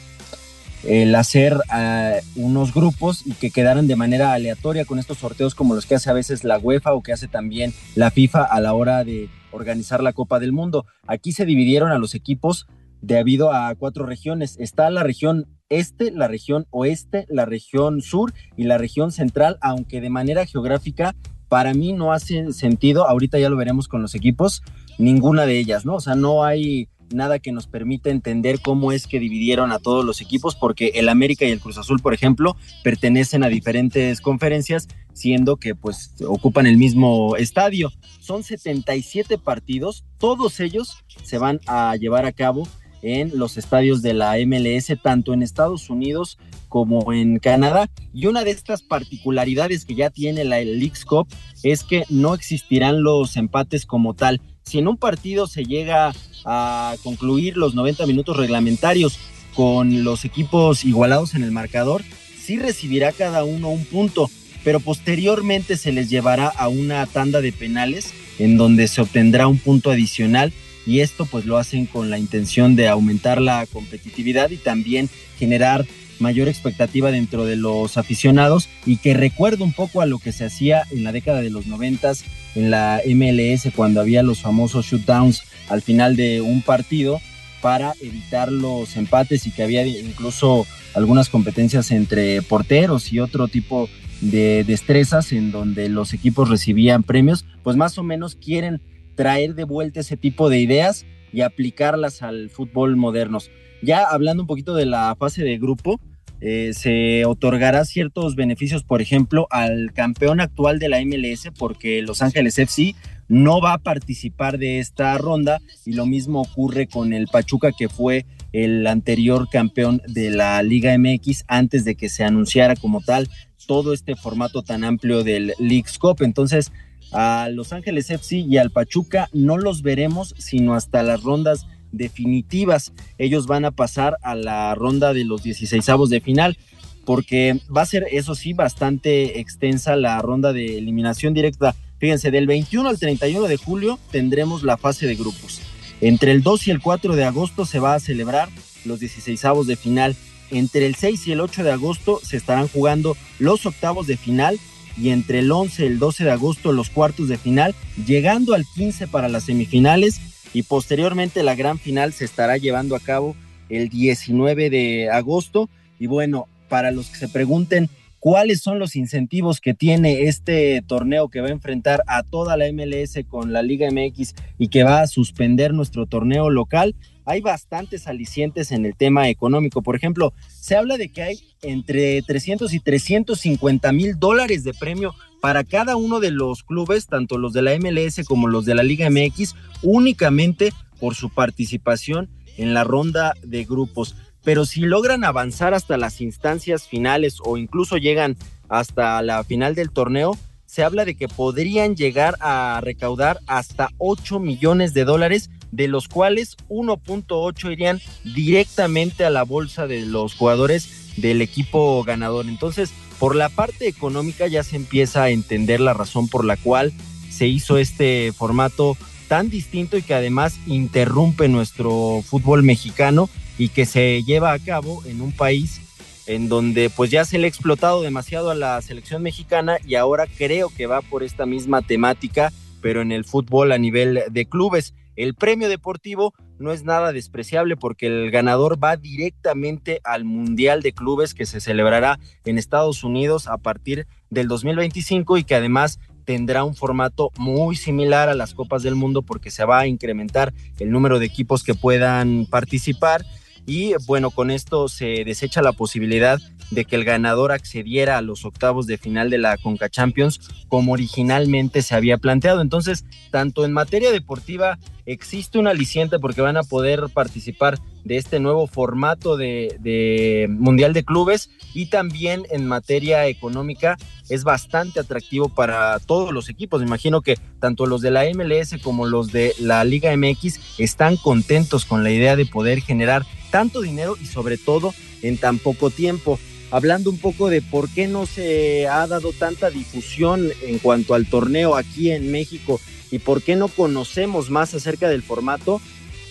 el hacer ah, unos grupos y que quedaran de manera aleatoria con estos sorteos como los que hace a veces la UEFA o que hace también la FIFA a la hora de organizar la Copa del Mundo. Aquí se dividieron a los equipos debido a cuatro regiones. Está la región este, la región oeste, la región sur y la región central, aunque de manera geográfica para mí no hace sentido, ahorita ya lo veremos con los equipos, ninguna de ellas, ¿no? O sea, no hay nada que nos permita entender cómo es que dividieron a todos los equipos, porque el América y el Cruz Azul, por ejemplo, pertenecen a diferentes conferencias, siendo que pues ocupan el mismo estadio. Son 77 partidos, todos ellos se van a llevar a cabo en los estadios de la MLS, tanto en Estados Unidos como en Canadá. Y una de estas particularidades que ya tiene la Leagues Cup es que no existirán los empates como tal. Si en un partido se llega a concluir los 90 minutos reglamentarios con los equipos igualados en el marcador, sí recibirá cada uno un punto, pero posteriormente se les llevará a una tanda de penales en donde se obtendrá un punto adicional y esto pues lo hacen con la intención de aumentar la competitividad y también generar mayor expectativa dentro de los aficionados y que recuerda un poco a lo que se hacía en la década de los noventas en la MLS cuando había los famosos shootdowns al final de un partido para evitar los empates y que había incluso algunas competencias entre porteros y otro tipo de destrezas en donde los equipos recibían premios, pues más o menos quieren traer de vuelta ese tipo de ideas y aplicarlas al fútbol moderno. Ya hablando un poquito de la fase de grupo, eh, se otorgará ciertos beneficios, por ejemplo, al campeón actual de la MLS, porque Los Ángeles FC no va a participar de esta ronda y lo mismo ocurre con el Pachuca, que fue el anterior campeón de la Liga MX antes de que se anunciara como tal todo este formato tan amplio del Leagues Cup. Entonces, a Los Ángeles FC y al Pachuca no los veremos sino hasta las rondas definitivas. Ellos van a pasar a la ronda de los 16 de final, porque va a ser, eso sí, bastante extensa la ronda de eliminación directa. Fíjense, del 21 al 31 de julio tendremos la fase de grupos. Entre el 2 y el 4 de agosto se va a celebrar los 16 de final. Entre el 6 y el 8 de agosto se estarán jugando los octavos de final y entre el 11 y el 12 de agosto los cuartos de final, llegando al 15 para las semifinales y posteriormente la gran final se estará llevando a cabo el 19 de agosto. Y bueno, para los que se pregunten cuáles son los incentivos que tiene este torneo que va a enfrentar a toda la MLS con la Liga MX y que va a suspender nuestro torneo local, hay bastantes alicientes en el tema económico. Por ejemplo, se habla de que hay entre 300 y 350 mil dólares de premio para cada uno de los clubes, tanto los de la MLS como los de la Liga MX, únicamente por su participación en la ronda de grupos. Pero si logran avanzar hasta las instancias finales o incluso llegan hasta la final del torneo, se habla de que podrían llegar a recaudar hasta 8 millones de dólares, de los cuales 1.8 irían directamente a la bolsa de los jugadores del equipo ganador. Entonces, por la parte económica ya se empieza a entender la razón por la cual se hizo este formato tan distinto y que además interrumpe nuestro fútbol mexicano y que se lleva a cabo en un país en donde pues ya se le ha explotado demasiado a la selección mexicana y ahora creo que va por esta misma temática, pero en el fútbol a nivel de clubes. El premio deportivo no es nada despreciable porque el ganador va directamente al Mundial de Clubes que se celebrará en Estados Unidos a partir del 2025 y que además tendrá un formato muy similar a las Copas del Mundo porque se va a incrementar el número de equipos que puedan participar y bueno, con esto se desecha la posibilidad de que el ganador accediera a los octavos de final de la Conca Champions como originalmente se había planteado. Entonces, tanto en materia deportiva existe un aliciente porque van a poder participar de este nuevo formato de, Mundial de Clubes y también en materia económica es bastante atractivo para todos los equipos. Me imagino que tanto los de la MLS como los de la Liga MX están contentos con la idea de poder generar tanto dinero y sobre todo en tan poco tiempo. Hablando un poco de por qué no se ha dado tanta difusión en cuanto al torneo aquí en México y por qué no conocemos más acerca del formato,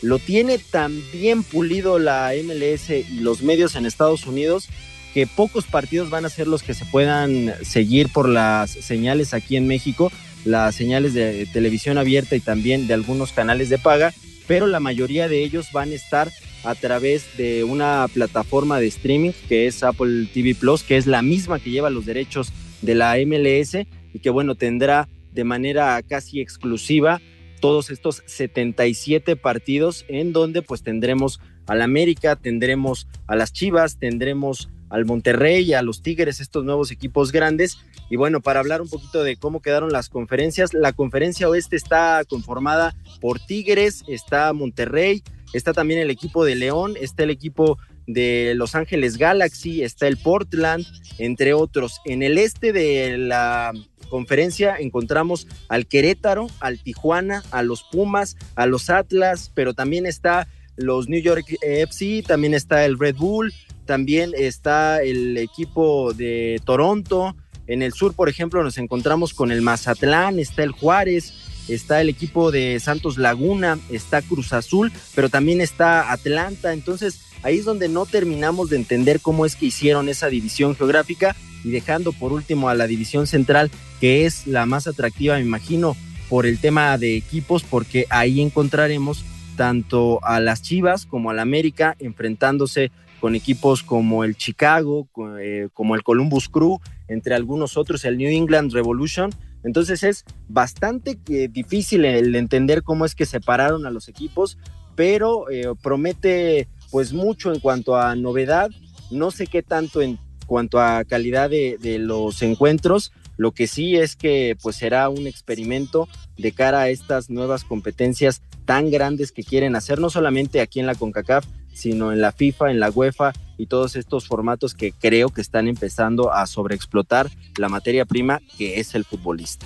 lo tiene tan bien pulido la MLS y los medios en Estados Unidos que pocos partidos van a ser los que se puedan seguir por las señales aquí en México, las señales de televisión abierta y también de algunos canales de paga, pero la mayoría de ellos van a estar a través de una plataforma de streaming que es Apple TV Plus, que es la misma que lleva los derechos de la MLS y que bueno, tendrá de manera casi exclusiva todos estos 77 partidos en donde pues tendremos al América, tendremos a las Chivas, tendremos al Monterrey, a los Tigres, estos nuevos equipos grandes. Y bueno, para hablar un poquito de cómo quedaron las conferencias, la conferencia oeste está conformada por Tigres, está Monterrey, está también el equipo de León, está el equipo de Los Ángeles Galaxy, está el Portland, entre otros. En el este de la conferencia encontramos al Querétaro, al Tijuana, a los Pumas, a los Atlas, pero también está los New York FC, también está el Red Bull, también está el equipo de Toronto. En el sur, por ejemplo, nos encontramos con el Mazatlán, está el Juárez, está el equipo de Santos Laguna, está Cruz Azul, pero también está Atlanta. Entonces, ahí es donde no terminamos de entender cómo es que hicieron esa división geográfica y dejando por último a la división central, que es la más atractiva, me imagino, por el tema de equipos, porque ahí encontraremos tanto a las Chivas como al América enfrentándose con equipos como el Chicago, eh, como el Columbus Crew, entre algunos otros el New England Revolution, entonces es bastante eh, difícil el entender cómo es que separaron a los equipos, pero eh, promete pues mucho en cuanto a novedad. No sé qué tanto en cuanto a calidad de, de, los encuentros. Lo que sí es que pues será un experimento de cara a estas nuevas competencias tan grandes que quieren hacer, no solamente aquí en la CONCACAF, sino en la FIFA, en la UEFA y todos estos formatos que creo que están empezando a sobreexplotar la materia prima que es el futbolista.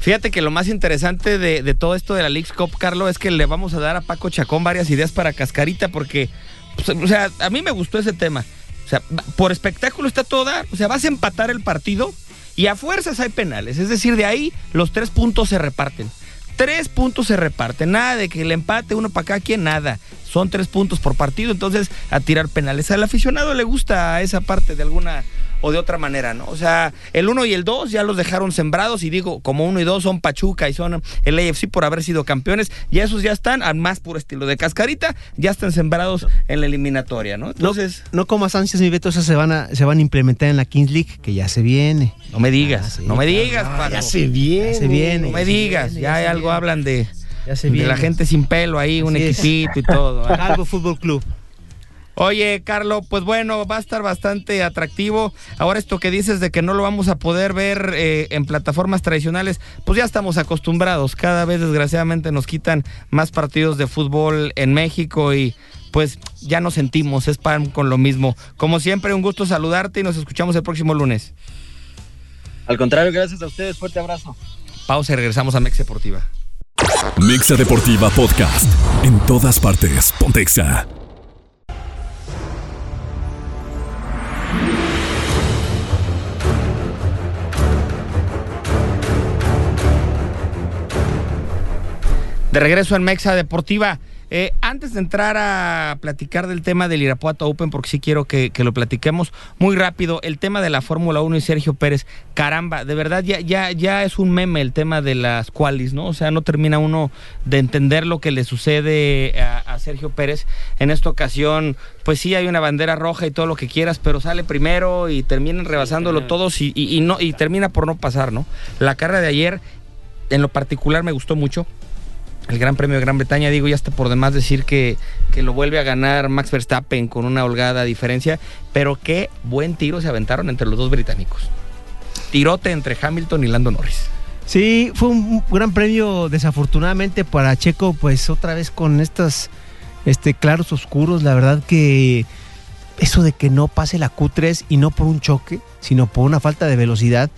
Fíjate que lo más interesante de, todo esto de la League's Cup, Carlos, es que le vamos a dar a Paco Chacón varias ideas para Cascarita, porque, pues, o sea, a mí me gustó ese tema. O sea, por espectáculo está todo dar. O sea, vas a empatar el partido y a fuerzas hay penales. Es decir, de ahí los tres puntos se reparten. Tres puntos se reparten. Nada de que el empate uno para acá, quien nada. Son tres puntos por partido, entonces a tirar penales. Al aficionado le gusta esa parte de alguna o de otra manera, ¿no? O sea, el 1 y el 2 ya los dejaron sembrados y digo, como 1 y 2 son Pachuca y son el AFC por haber sido campeones, y esos ya están, al más puro estilo de cascarita, ya están sembrados en la eliminatoria, ¿no? Entonces... No, como ansias, mi Beto, esas se van, a, se van a implementar en la Kings League, que ya se viene. No me digas, no me digas, Ya se viene. se viene. No me digas, ya hay algo hablan de... de la gente sin pelo ahí, un equipito y todo. Calvo Fútbol Club. Oye, Carlos, pues bueno, va a estar bastante atractivo. Ahora esto que dices de que no lo vamos a poder ver eh, en plataformas tradicionales, pues ya estamos acostumbrados. Cada vez desgraciadamente nos quitan más partidos de fútbol en México y pues ya nos sentimos, es pan con lo mismo. Como siempre, un gusto saludarte y nos escuchamos el próximo lunes. Al contrario, gracias a ustedes. Fuerte abrazo. Pausa y regresamos a Mex Deportiva. Mexa Deportiva Podcast. En todas partes. Pontexa. De regreso en Mexa Deportiva. Eh, antes de entrar a platicar del tema del Irapuato Open, porque sí quiero que, que lo platiquemos muy rápido, el tema de la Fórmula 1 y Sergio Pérez, caramba, de verdad ya, ya, ya es un meme el tema de las qualis, ¿no? O sea, no termina uno de entender lo que le sucede a, a Sergio Pérez. En esta ocasión, pues sí hay una bandera roja y todo lo que quieras, pero sale primero y terminan rebasándolo todos y, y- y no, y termina por no pasar, ¿no? La carrera de ayer, en lo particular, me gustó mucho el Gran Premio de Gran Bretaña, digo, ya está por demás decir que, que lo vuelve a ganar Max Verstappen con una holgada diferencia, pero qué buen tiro se aventaron entre los dos británicos. Tirote entre Hamilton y Lando Norris. Sí, fue un gran premio desafortunadamente para Checo, pues otra vez con estos este, claros oscuros, la verdad que eso de que no pase la Q3 y no por un choque, sino por una falta de velocidad,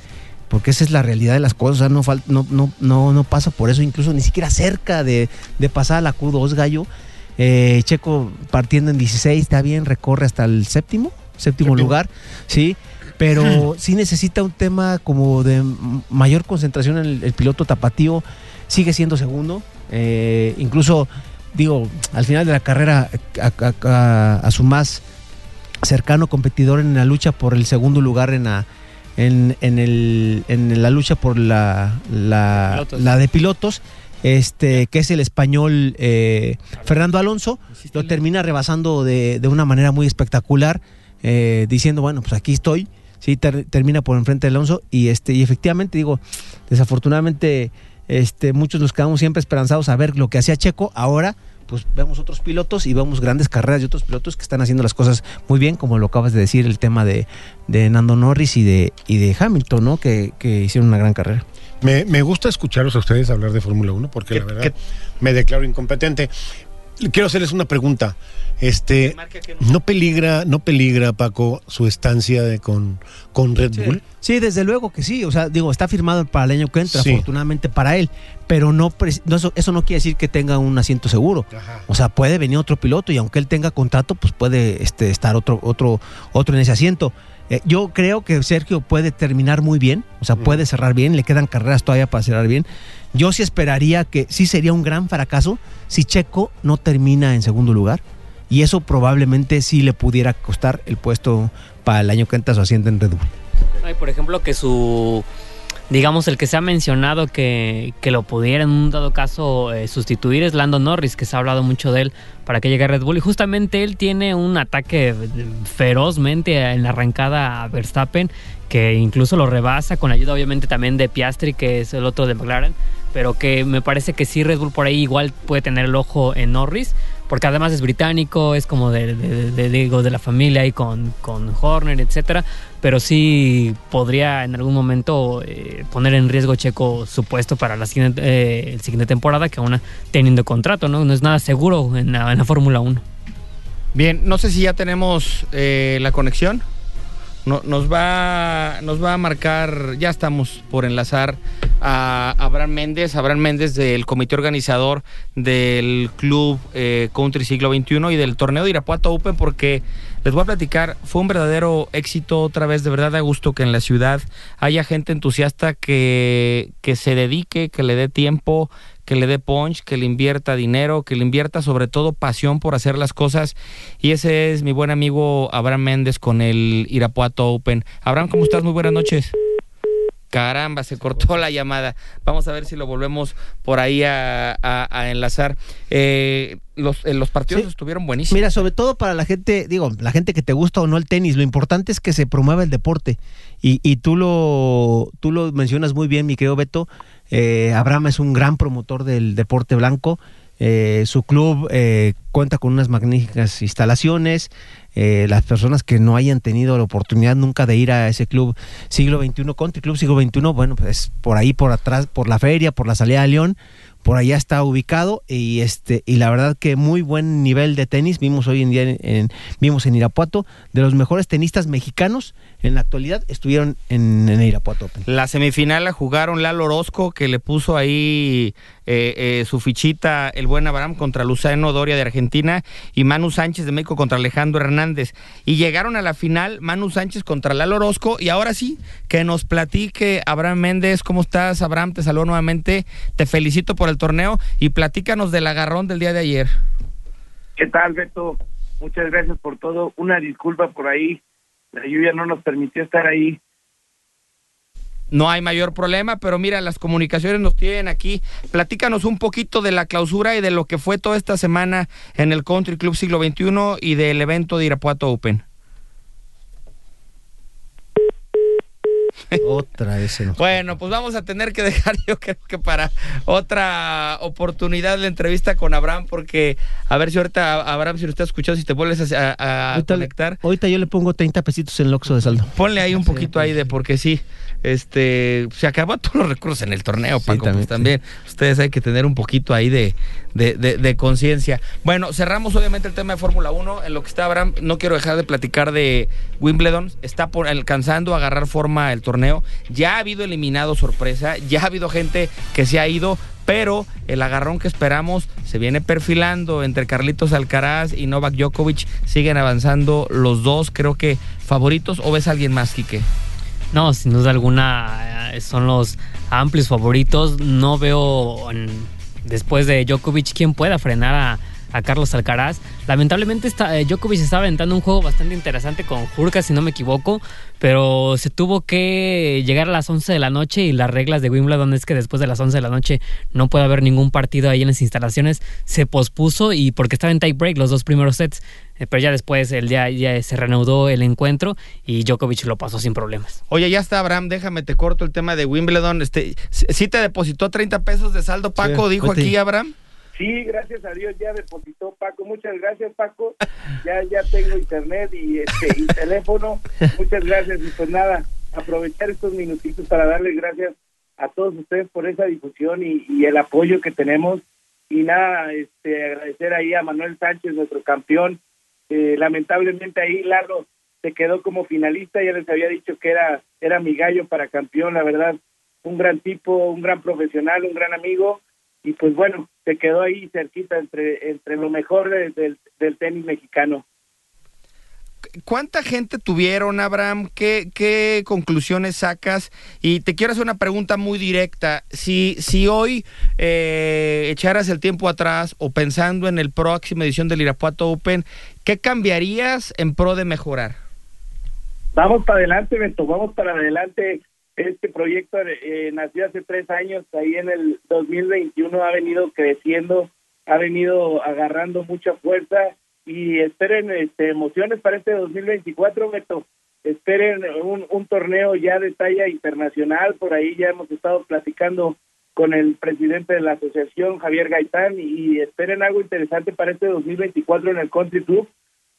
porque esa es la realidad de las cosas, no, no, no, no, no pasa por eso, incluso ni siquiera cerca de, de pasar a la Q2, Gallo. Eh, Checo partiendo en 16, está bien, recorre hasta el séptimo, séptimo Séptimo. lugar, sí, pero sí necesita un tema como de mayor concentración en el, el piloto tapatío, sigue siendo segundo, eh, incluso digo, al final de la carrera a, a- a- a su más cercano competidor en la lucha por el segundo lugar en la en, en el, en la lucha por la, la, Pilotos. la de pilotos, este, que es el español eh, Fernando Alonso, lo termina rebasando de, de una manera muy espectacular, eh, diciendo, bueno, pues aquí estoy, sí, ter- termina por enfrente de Alonso, y este, y efectivamente, digo, desafortunadamente, este, muchos nos quedamos siempre esperanzados a ver lo que hacía Checo, ahora pues vemos otros pilotos y vemos grandes carreras de otros pilotos que están haciendo las cosas muy bien, como lo acabas de decir, el tema de, de Nando Norris y de, y de Hamilton, ¿no? Que, que hicieron una gran carrera. Me, me gusta escucharlos a ustedes hablar de Fórmula 1 porque la verdad me declaro incompetente. Quiero hacerles una pregunta. Este, ¿no peligra, no peligra, Paco, su estancia de- con, con Red Bull? Sí, desde luego que sí. O sea, digo, está firmado para el año que entra, Sí. afortunadamente para él. Pero no, no, eso, eso no quiere decir que tenga un asiento seguro. Ajá. O sea, puede venir otro piloto y aunque él tenga contrato, pues puede este, estar otro, otro, otro en ese asiento. Eh, yo creo que Sergio puede terminar muy bien, o sea, puede cerrar bien, le quedan carreras todavía para cerrar bien. Yo sí esperaría que sí sería un gran fracaso si Checo no termina en segundo lugar. Y eso probablemente sí le pudiera costar el puesto para el año que entra su asiento en Red Bull. Ay, por ejemplo, que su. Digamos, el que se ha mencionado que, que lo pudiera en un dado caso eh, sustituir es Lando Norris, que se ha hablado mucho de él para que llegue a Red Bull. Y justamente él tiene un ataque ferozmente en la arrancada a Verstappen, que incluso lo rebasa, con ayuda obviamente también de Piastri, que es el otro de McLaren. Pero que me parece que sí, Red Bull por ahí igual puede tener el ojo en Norris, porque además es británico, es como de, digo, de la familia y con, con Horner, etcétera pero sí podría en algún momento eh, poner en riesgo Checo su puesto para la siguiente, eh, siguiente temporada, que aún teniendo contrato, ¿no? No es nada seguro en la, en la Fórmula 1. Bien, no sé si ya tenemos eh, la conexión. No- nos, va, nos va a marcar, ya estamos por enlazar a Abraham Méndez, Abraham Méndez del comité organizador del Club eh, Country Siglo XXI y del torneo de Irapuato Open, porque les voy a platicar, fue un verdadero éxito otra vez, de verdad da gusto que en la ciudad haya gente entusiasta que, que se dedique, que le dé tiempo, que le dé punch, que le invierta dinero, que le invierta sobre todo pasión por hacer las cosas. Y ese es mi buen amigo Abraham Méndez con el Irapuato Open. Abraham, ¿cómo estás? Muy buenas noches. Caramba, se cortó la llamada. Vamos a ver si lo volvemos por ahí a, a- a enlazar. Eh, los, eh, los partidos Sí. estuvieron buenísimos. Mira, sobre todo para la gente, digo, la gente que te gusta o no el tenis, lo importante es que se promueva el deporte. Y, y tú, lo, tú lo mencionas muy bien, mi querido Beto. Eh, Abraham es un gran promotor del deporte blanco. Eh, su club eh, cuenta con unas magníficas instalaciones. Eh, las personas que no hayan tenido la oportunidad nunca de ir a ese club siglo XXI, Country Club siglo XXI, bueno, pues por ahí, por atrás, por la feria, por la salida de León, por allá está ubicado y este y la verdad que muy buen nivel de tenis. Vimos hoy en día en, vimos en Irapuato de los mejores tenistas mexicanos en la actualidad estuvieron en, Irapuato La semifinal la jugaron Lalo Orozco que le puso ahí eh, eh, su fichita el buen Abraham contra Luciano Doria de Argentina y Manu Sánchez de México contra Alejandro Hernández. Y llegaron a la final Manu Sánchez contra Lalo Orozco y ahora sí que nos platique Abraham Méndez cómo estás Abraham te saludo nuevamente. Te felicito por el torneo y platícanos del agarrón del día de ayer. ¿Qué tal, Beto? Muchas gracias por todo. Una disculpa por ahí. La lluvia no nos permitió estar ahí. No hay mayor problema, pero mira, las comunicaciones nos tienen aquí. Platícanos un poquito de la clausura y de lo que fue toda esta semana en el Country Club Siglo XXI y del evento de Irapuato Open. Otra vez Bueno, pues vamos a tener que dejar, [LAUGHS] yo creo que para otra oportunidad la entrevista con Abraham, porque a ver si ahorita, Abraham, si lo estás escuchando, si te vuelves a, conectar. ahorita yo le pongo 30 pesitos en el Oxxo de saldo. Ponle ahí un poquito ahí de, porque sí, este, se acabó [LAUGHS] todos los recursos en el torneo, Paco, pues también, Ustedes hay que tener un poquito ahí de, de, conciencia. Bueno, cerramos obviamente el tema de Fórmula 1. En lo que está Abraham, no quiero dejar de platicar de Wimbledon. Está por, alcanzando a agarrar forma el torneo. Ya ha habido eliminado sorpresa, ya ha habido gente que se ha ido, pero el agarrón que esperamos se viene perfilando entre Carlitos Alcaraz y Novak Djokovic. Siguen avanzando los dos, creo que favoritos. ¿O ves a alguien más, Quique? No, sin duda alguna eh, son los amplios favoritos. No veo después de Djokovic quién pueda frenar a, a Carlos Alcaraz. Lamentablemente está, eh, Djokovic estaba aventando un juego bastante interesante con Jurka, si no me equivoco, pero se tuvo que llegar a las 11 de la noche y las reglas de Wimbledon es que después de las 11 de la noche no puede haber ningún partido ahí en las instalaciones. Se pospuso y porque estaba en tie break los dos primeros sets, eh, pero ya después el día ya se reanudó el encuentro y Djokovic lo pasó sin problemas. Oye, ya está Abraham, déjame te corto el tema de Wimbledon. Este, ¿sí te depositó 30 pesos de saldo Paco? dijo aquí Abraham. Sí, gracias a Dios ya depositó Paco. Muchas gracias, Paco. Ya ya tengo internet y este teléfono. Muchas gracias y pues nada, aprovechar estos minutitos para darles gracias a todos ustedes por esa difusión y, el apoyo que tenemos y nada, este agradecer ahí a Manuel Sánchez, nuestro campeón. Eh, lamentablemente ahí Lalo se quedó como finalista, ya les había dicho que era era mi gallo para campeón, la verdad, un gran tipo, un gran profesional, un gran amigo y pues bueno, se quedó ahí cerquita entre, entre lo mejor del, del tenis mexicano. ¿Cuánta gente tuvieron, Abraham? ¿Qué, ¿Qué, conclusiones sacas? Y te quiero hacer una pregunta muy directa. Si, si hoy eh, echaras el tiempo atrás o pensando en el próxima edición del Irapuato Open, ¿qué cambiarías en pro de mejorar? Vamos para adelante, Beto, vamos para adelante. Este proyecto eh, nació hace tres años, ahí en el 2021 ha venido creciendo, ha venido agarrando mucha fuerza y esperen este, emociones para este 2024, Beto. Esperen un, un torneo ya de talla internacional, por ahí ya hemos estado platicando con el presidente de la asociación, Javier Gaitán, y esperen algo interesante para este 2024 en el Country Club,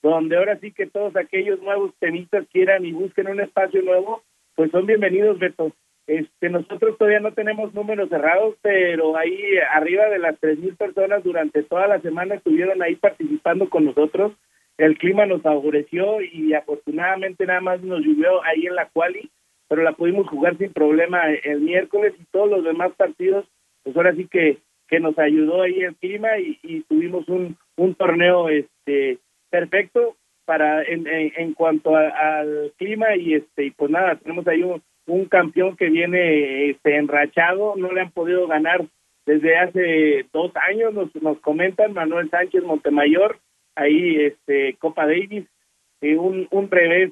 donde ahora sí que todos aquellos nuevos tenistas quieran y busquen un espacio nuevo, pues son bienvenidos, Beto. Este, nosotros todavía no tenemos números cerrados, pero ahí arriba de las tres mil personas durante toda la semana estuvieron ahí participando con nosotros. El clima nos favoreció y afortunadamente nada más nos llovió ahí en la quali, pero la pudimos jugar sin problema el miércoles y todos los demás partidos, pues ahora sí que que nos ayudó ahí el clima y, tuvimos un, un torneo este perfecto para en, en, cuanto al clima y este y pues nada tenemos ahí un, un campeón que viene este enrachado no le han podido ganar desde hace dos años nos, nos comentan Manuel Sánchez Montemayor ahí este Copa Davis eh, un un revés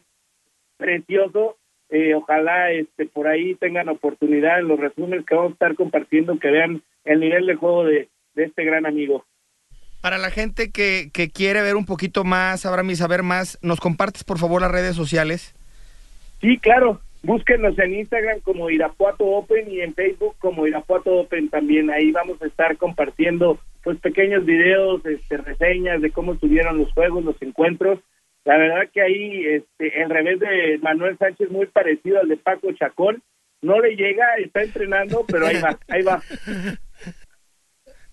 precioso eh, ojalá este por ahí tengan oportunidad en los resúmenes que vamos a estar compartiendo que vean el nivel de juego de, de este gran amigo para la gente que, que quiere ver un poquito más, Abraham, y saber más, ¿nos compartes por favor las redes sociales? Sí, claro. Búsquenos en Instagram como Irapuato Open y en Facebook como Irapuato Open también. Ahí vamos a estar compartiendo pues pequeños videos, este, reseñas de cómo estuvieron los juegos, los encuentros. La verdad que ahí este, el revés de Manuel Sánchez muy parecido al de Paco Chacón. No le llega, está entrenando, pero ahí va, ahí va. [LAUGHS]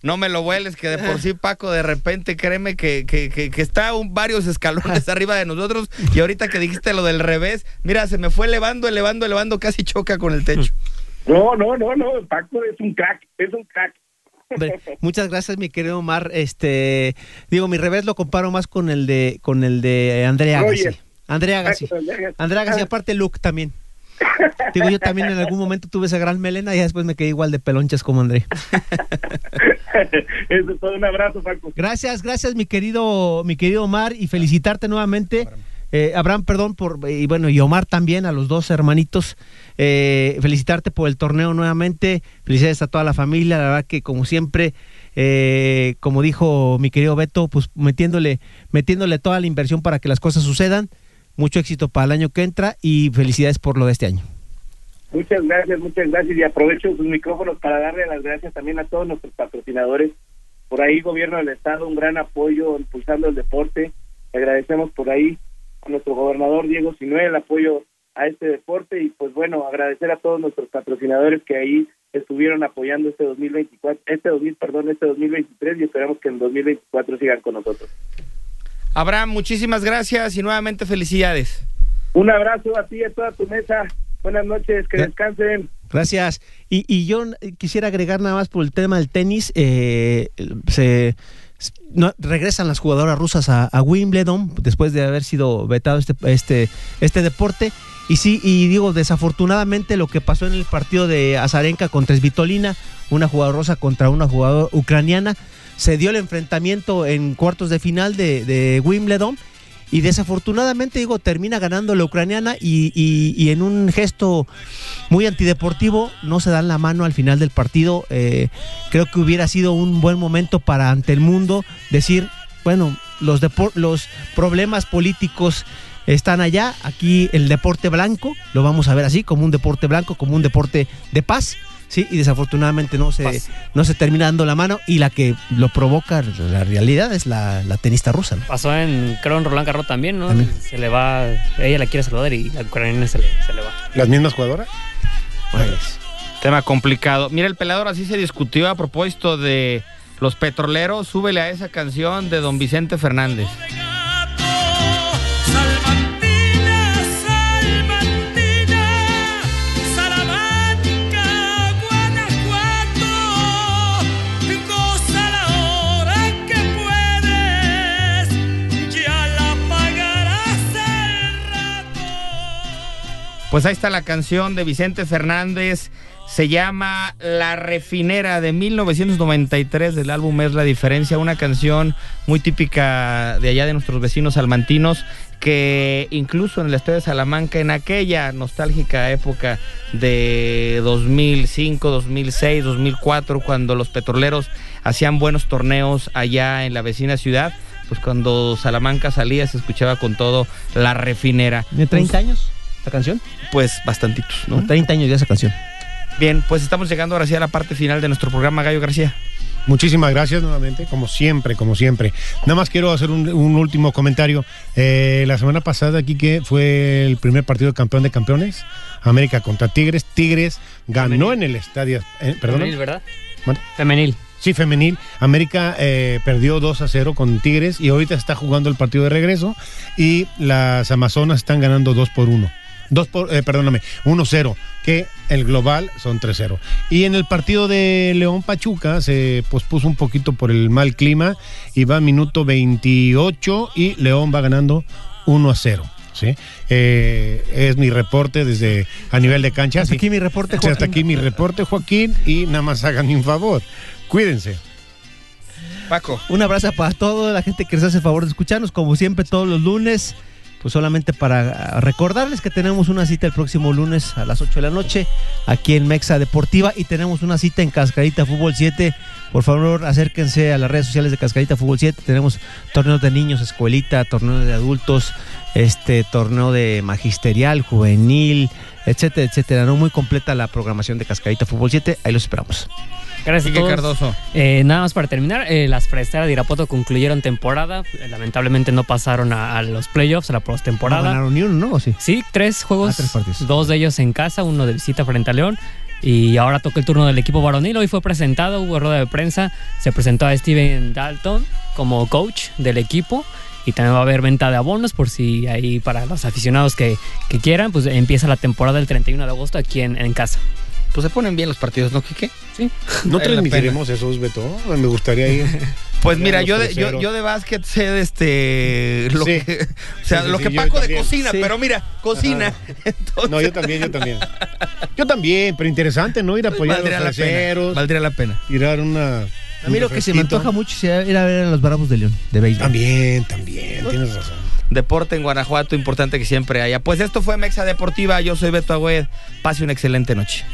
no me lo vueles, que de por sí Paco de repente créeme que, que, que, está un, varios escalones [LAUGHS] arriba de nosotros y ahorita que dijiste lo del revés, mira, se me fue elevando, elevando, elevando, casi choca con el techo. No, no, no, no, Paco es un crack, es un crack. muchas gracias, mi querido Omar. Este, digo, mi revés lo comparo más con el de con el de Andrea Agassi. Andrea Agassi. Andrea Agassi, aparte Luke también. Digo, yo también en algún momento tuve esa gran melena y después me quedé igual de pelonchas como André. [LAUGHS] [LAUGHS] Eso es todo, un abrazo, Paco. Gracias, gracias, mi querido, mi querido Omar, y felicitarte nuevamente. Eh, Abraham, perdón, por, y bueno, y Omar también, a los dos hermanitos, eh, felicitarte por el torneo nuevamente, felicidades a toda la familia, la verdad que como siempre, eh, como dijo mi querido Beto, pues metiéndole, metiéndole toda la inversión para que las cosas sucedan, mucho éxito para el año que entra y felicidades por lo de este año. Muchas gracias, muchas gracias y aprovecho sus micrófonos para darle las gracias también a todos nuestros patrocinadores. Por ahí, Gobierno del Estado, un gran apoyo impulsando el deporte. Agradecemos por ahí a nuestro gobernador Diego Sinué el apoyo a este deporte y pues bueno, agradecer a todos nuestros patrocinadores que ahí estuvieron apoyando este 2024, este 2000, perdón, este 2023 y esperamos que en 2024 sigan con nosotros. Abraham, muchísimas gracias y nuevamente felicidades. Un abrazo a ti y a toda tu mesa. Buenas noches, que descansen. Gracias. Y, y yo quisiera agregar nada más por el tema del tenis. Eh, se no, regresan las jugadoras rusas a, Wimbledon después de haber sido vetado este, este, este deporte. Y sí, y digo, desafortunadamente lo que pasó en el partido de Azarenka contra Svitolina, una jugadora rusa contra una jugadora ucraniana, se dio el enfrentamiento en cuartos de final de, de Wimbledon y desafortunadamente, digo, termina ganando la ucraniana y, en un gesto muy antideportivo no se dan la mano al final del partido. Eh, creo que hubiera sido un buen momento para ante el mundo decir, bueno, los, los problemas políticos están allá, aquí el deporte blanco, lo vamos a ver así, como un deporte blanco, como un deporte de paz Sí, y desafortunadamente no se, no se termina dando la mano y la que lo provoca, la realidad, es la, tenista rusa. Pasó en, creo, en Roland Garros también, ¿no? Se le va, ella la quiere saludar y la ucraniana se le, va. ¿Las mismas jugadoras? Pues, tema complicado. Mira, el pelador así se discutió a propósito de los petroleros. Súbele a esa canción de don Vicente Fernández. Pues ahí está la canción de Vicente Fernández. Se llama La Refinera de 1993 del álbum Es la Diferencia, una canción muy típica de allá de nuestros vecinos salmantinos que incluso en el estadio de Salamanca, en aquella nostálgica época de 2005, 2006, 2004, cuando los petroleros hacían buenos torneos allá en la vecina ciudad, pues cuando Salamanca salía se escuchaba con todo La Refinera. ¿De 30 años? Esta canción? Pues bastantitos, ¿no? 30 años de esa canción. Bien, pues estamos llegando ahora sí a la parte final de nuestro programa, Gallo García. Muchísimas gracias nuevamente, como siempre, como siempre. Nada más quiero hacer un, último comentario. Eh, la semana pasada aquí que fue el primer partido de campeón de campeones, América contra Tigres. Tigres ganó en el estadio. Eh, ¿Perdón? Femenil, ¿verdad? Femenil. Sí, femenil. América eh, perdió 2 a 0 con Tigres y ahorita está jugando el partido de regreso y las Amazonas están ganando 2 por 1. Dos por, eh, perdóname, 1-0, que el global son 3-0. Y en el partido de León Pachuca se pospuso un poquito por el mal clima y va a minuto 28 y León va ganando 1 0. ¿sí? Eh, es mi reporte desde a nivel de cancha. Hasta aquí mi reporte, Joaquín. Hasta aquí mi reporte, Joaquín, y nada más hagan un favor. Cuídense. Paco. Un abrazo para toda la gente que les hace el favor de escucharnos, como siempre, todos los lunes pues solamente para recordarles que tenemos una cita el próximo lunes a las 8 de la noche aquí en Mexa Deportiva y tenemos una cita en Cascarita Fútbol 7. Por favor, acérquense a las redes sociales de Cascarita Fútbol 7. Tenemos torneos de niños, escuelita, torneos de adultos, este torneo de magisterial, juvenil, etcétera, etcétera. No muy completa la programación de Cascarita Fútbol 7. Ahí los esperamos. Gracias a Cardoso. Eh, nada más para terminar, eh, las fresteras de Irapuato concluyeron temporada. Eh, lamentablemente no pasaron a, los playoffs, a la postemporada. No ganaron ni uno, ¿no? sí? sí, tres juegos. Ah, tres dos de ellos en casa, uno de visita frente a León. Y ahora toca el turno del equipo varonil. Hoy fue presentado, hubo rueda de prensa. Se presentó a Steven Dalton como coach del equipo. Y también va a haber venta de abonos por si ahí para los aficionados que, que quieran. Pues empieza la temporada el 31 de agosto aquí en, en casa. Pues se ponen bien los partidos, ¿no, Quique? Sí. No Vale transmitiremos esos, Beto. Me gustaría ir. [LAUGHS] Pues mira, los yo de, yo, terceros. yo de básquet sé de este lo Sí. que [LAUGHS] o sea, Sí, sí, lo sí, que Paco de cocina, Sí. pero mira, cocina. [LAUGHS] Entonces, No, yo también, yo también. Yo también, pero interesante, ¿no? Ir a apoyar a valdría los la pena. salseros, Valdría la pena. tirar una. A mí lo que se me antoja mucho es ir a ver a los Bravos de León, de béisbol. También, también, tienes razón. Deporte en Guanajuato, importante que siempre haya. Pues esto fue Mexa Deportiva, yo soy Beto Agüed. Pase una excelente noche.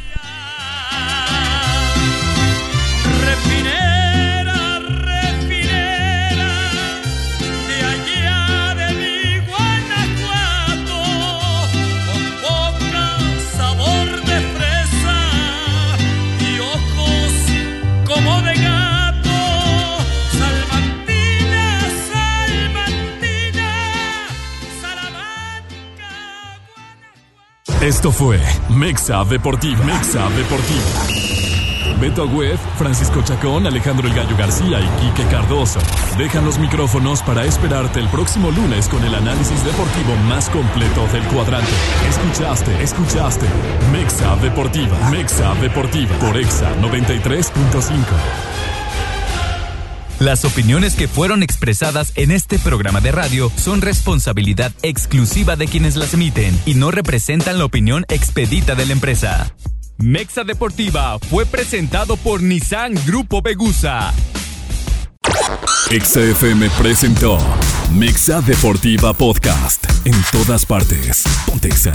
Esto fue Mexa Deportiva. Mexa Deportiva. Beto Agüed, Francisco Chacón, Alejandro El Gallo García y Quique Cardoso. Dejan los micrófonos para esperarte el próximo lunes con el análisis deportivo más completo del cuadrante. Escuchaste, escuchaste. Mexa Deportiva. Mexa Deportiva. Por Exa 93.5. Las opiniones que fueron expresadas en este programa de radio son responsabilidad exclusiva de quienes las emiten y no representan la opinión expedita de la empresa. Mexa Deportiva fue presentado por Nissan Grupo Begusa. Exa FM presentó Mexa Deportiva Podcast. En todas partes. Pontexa.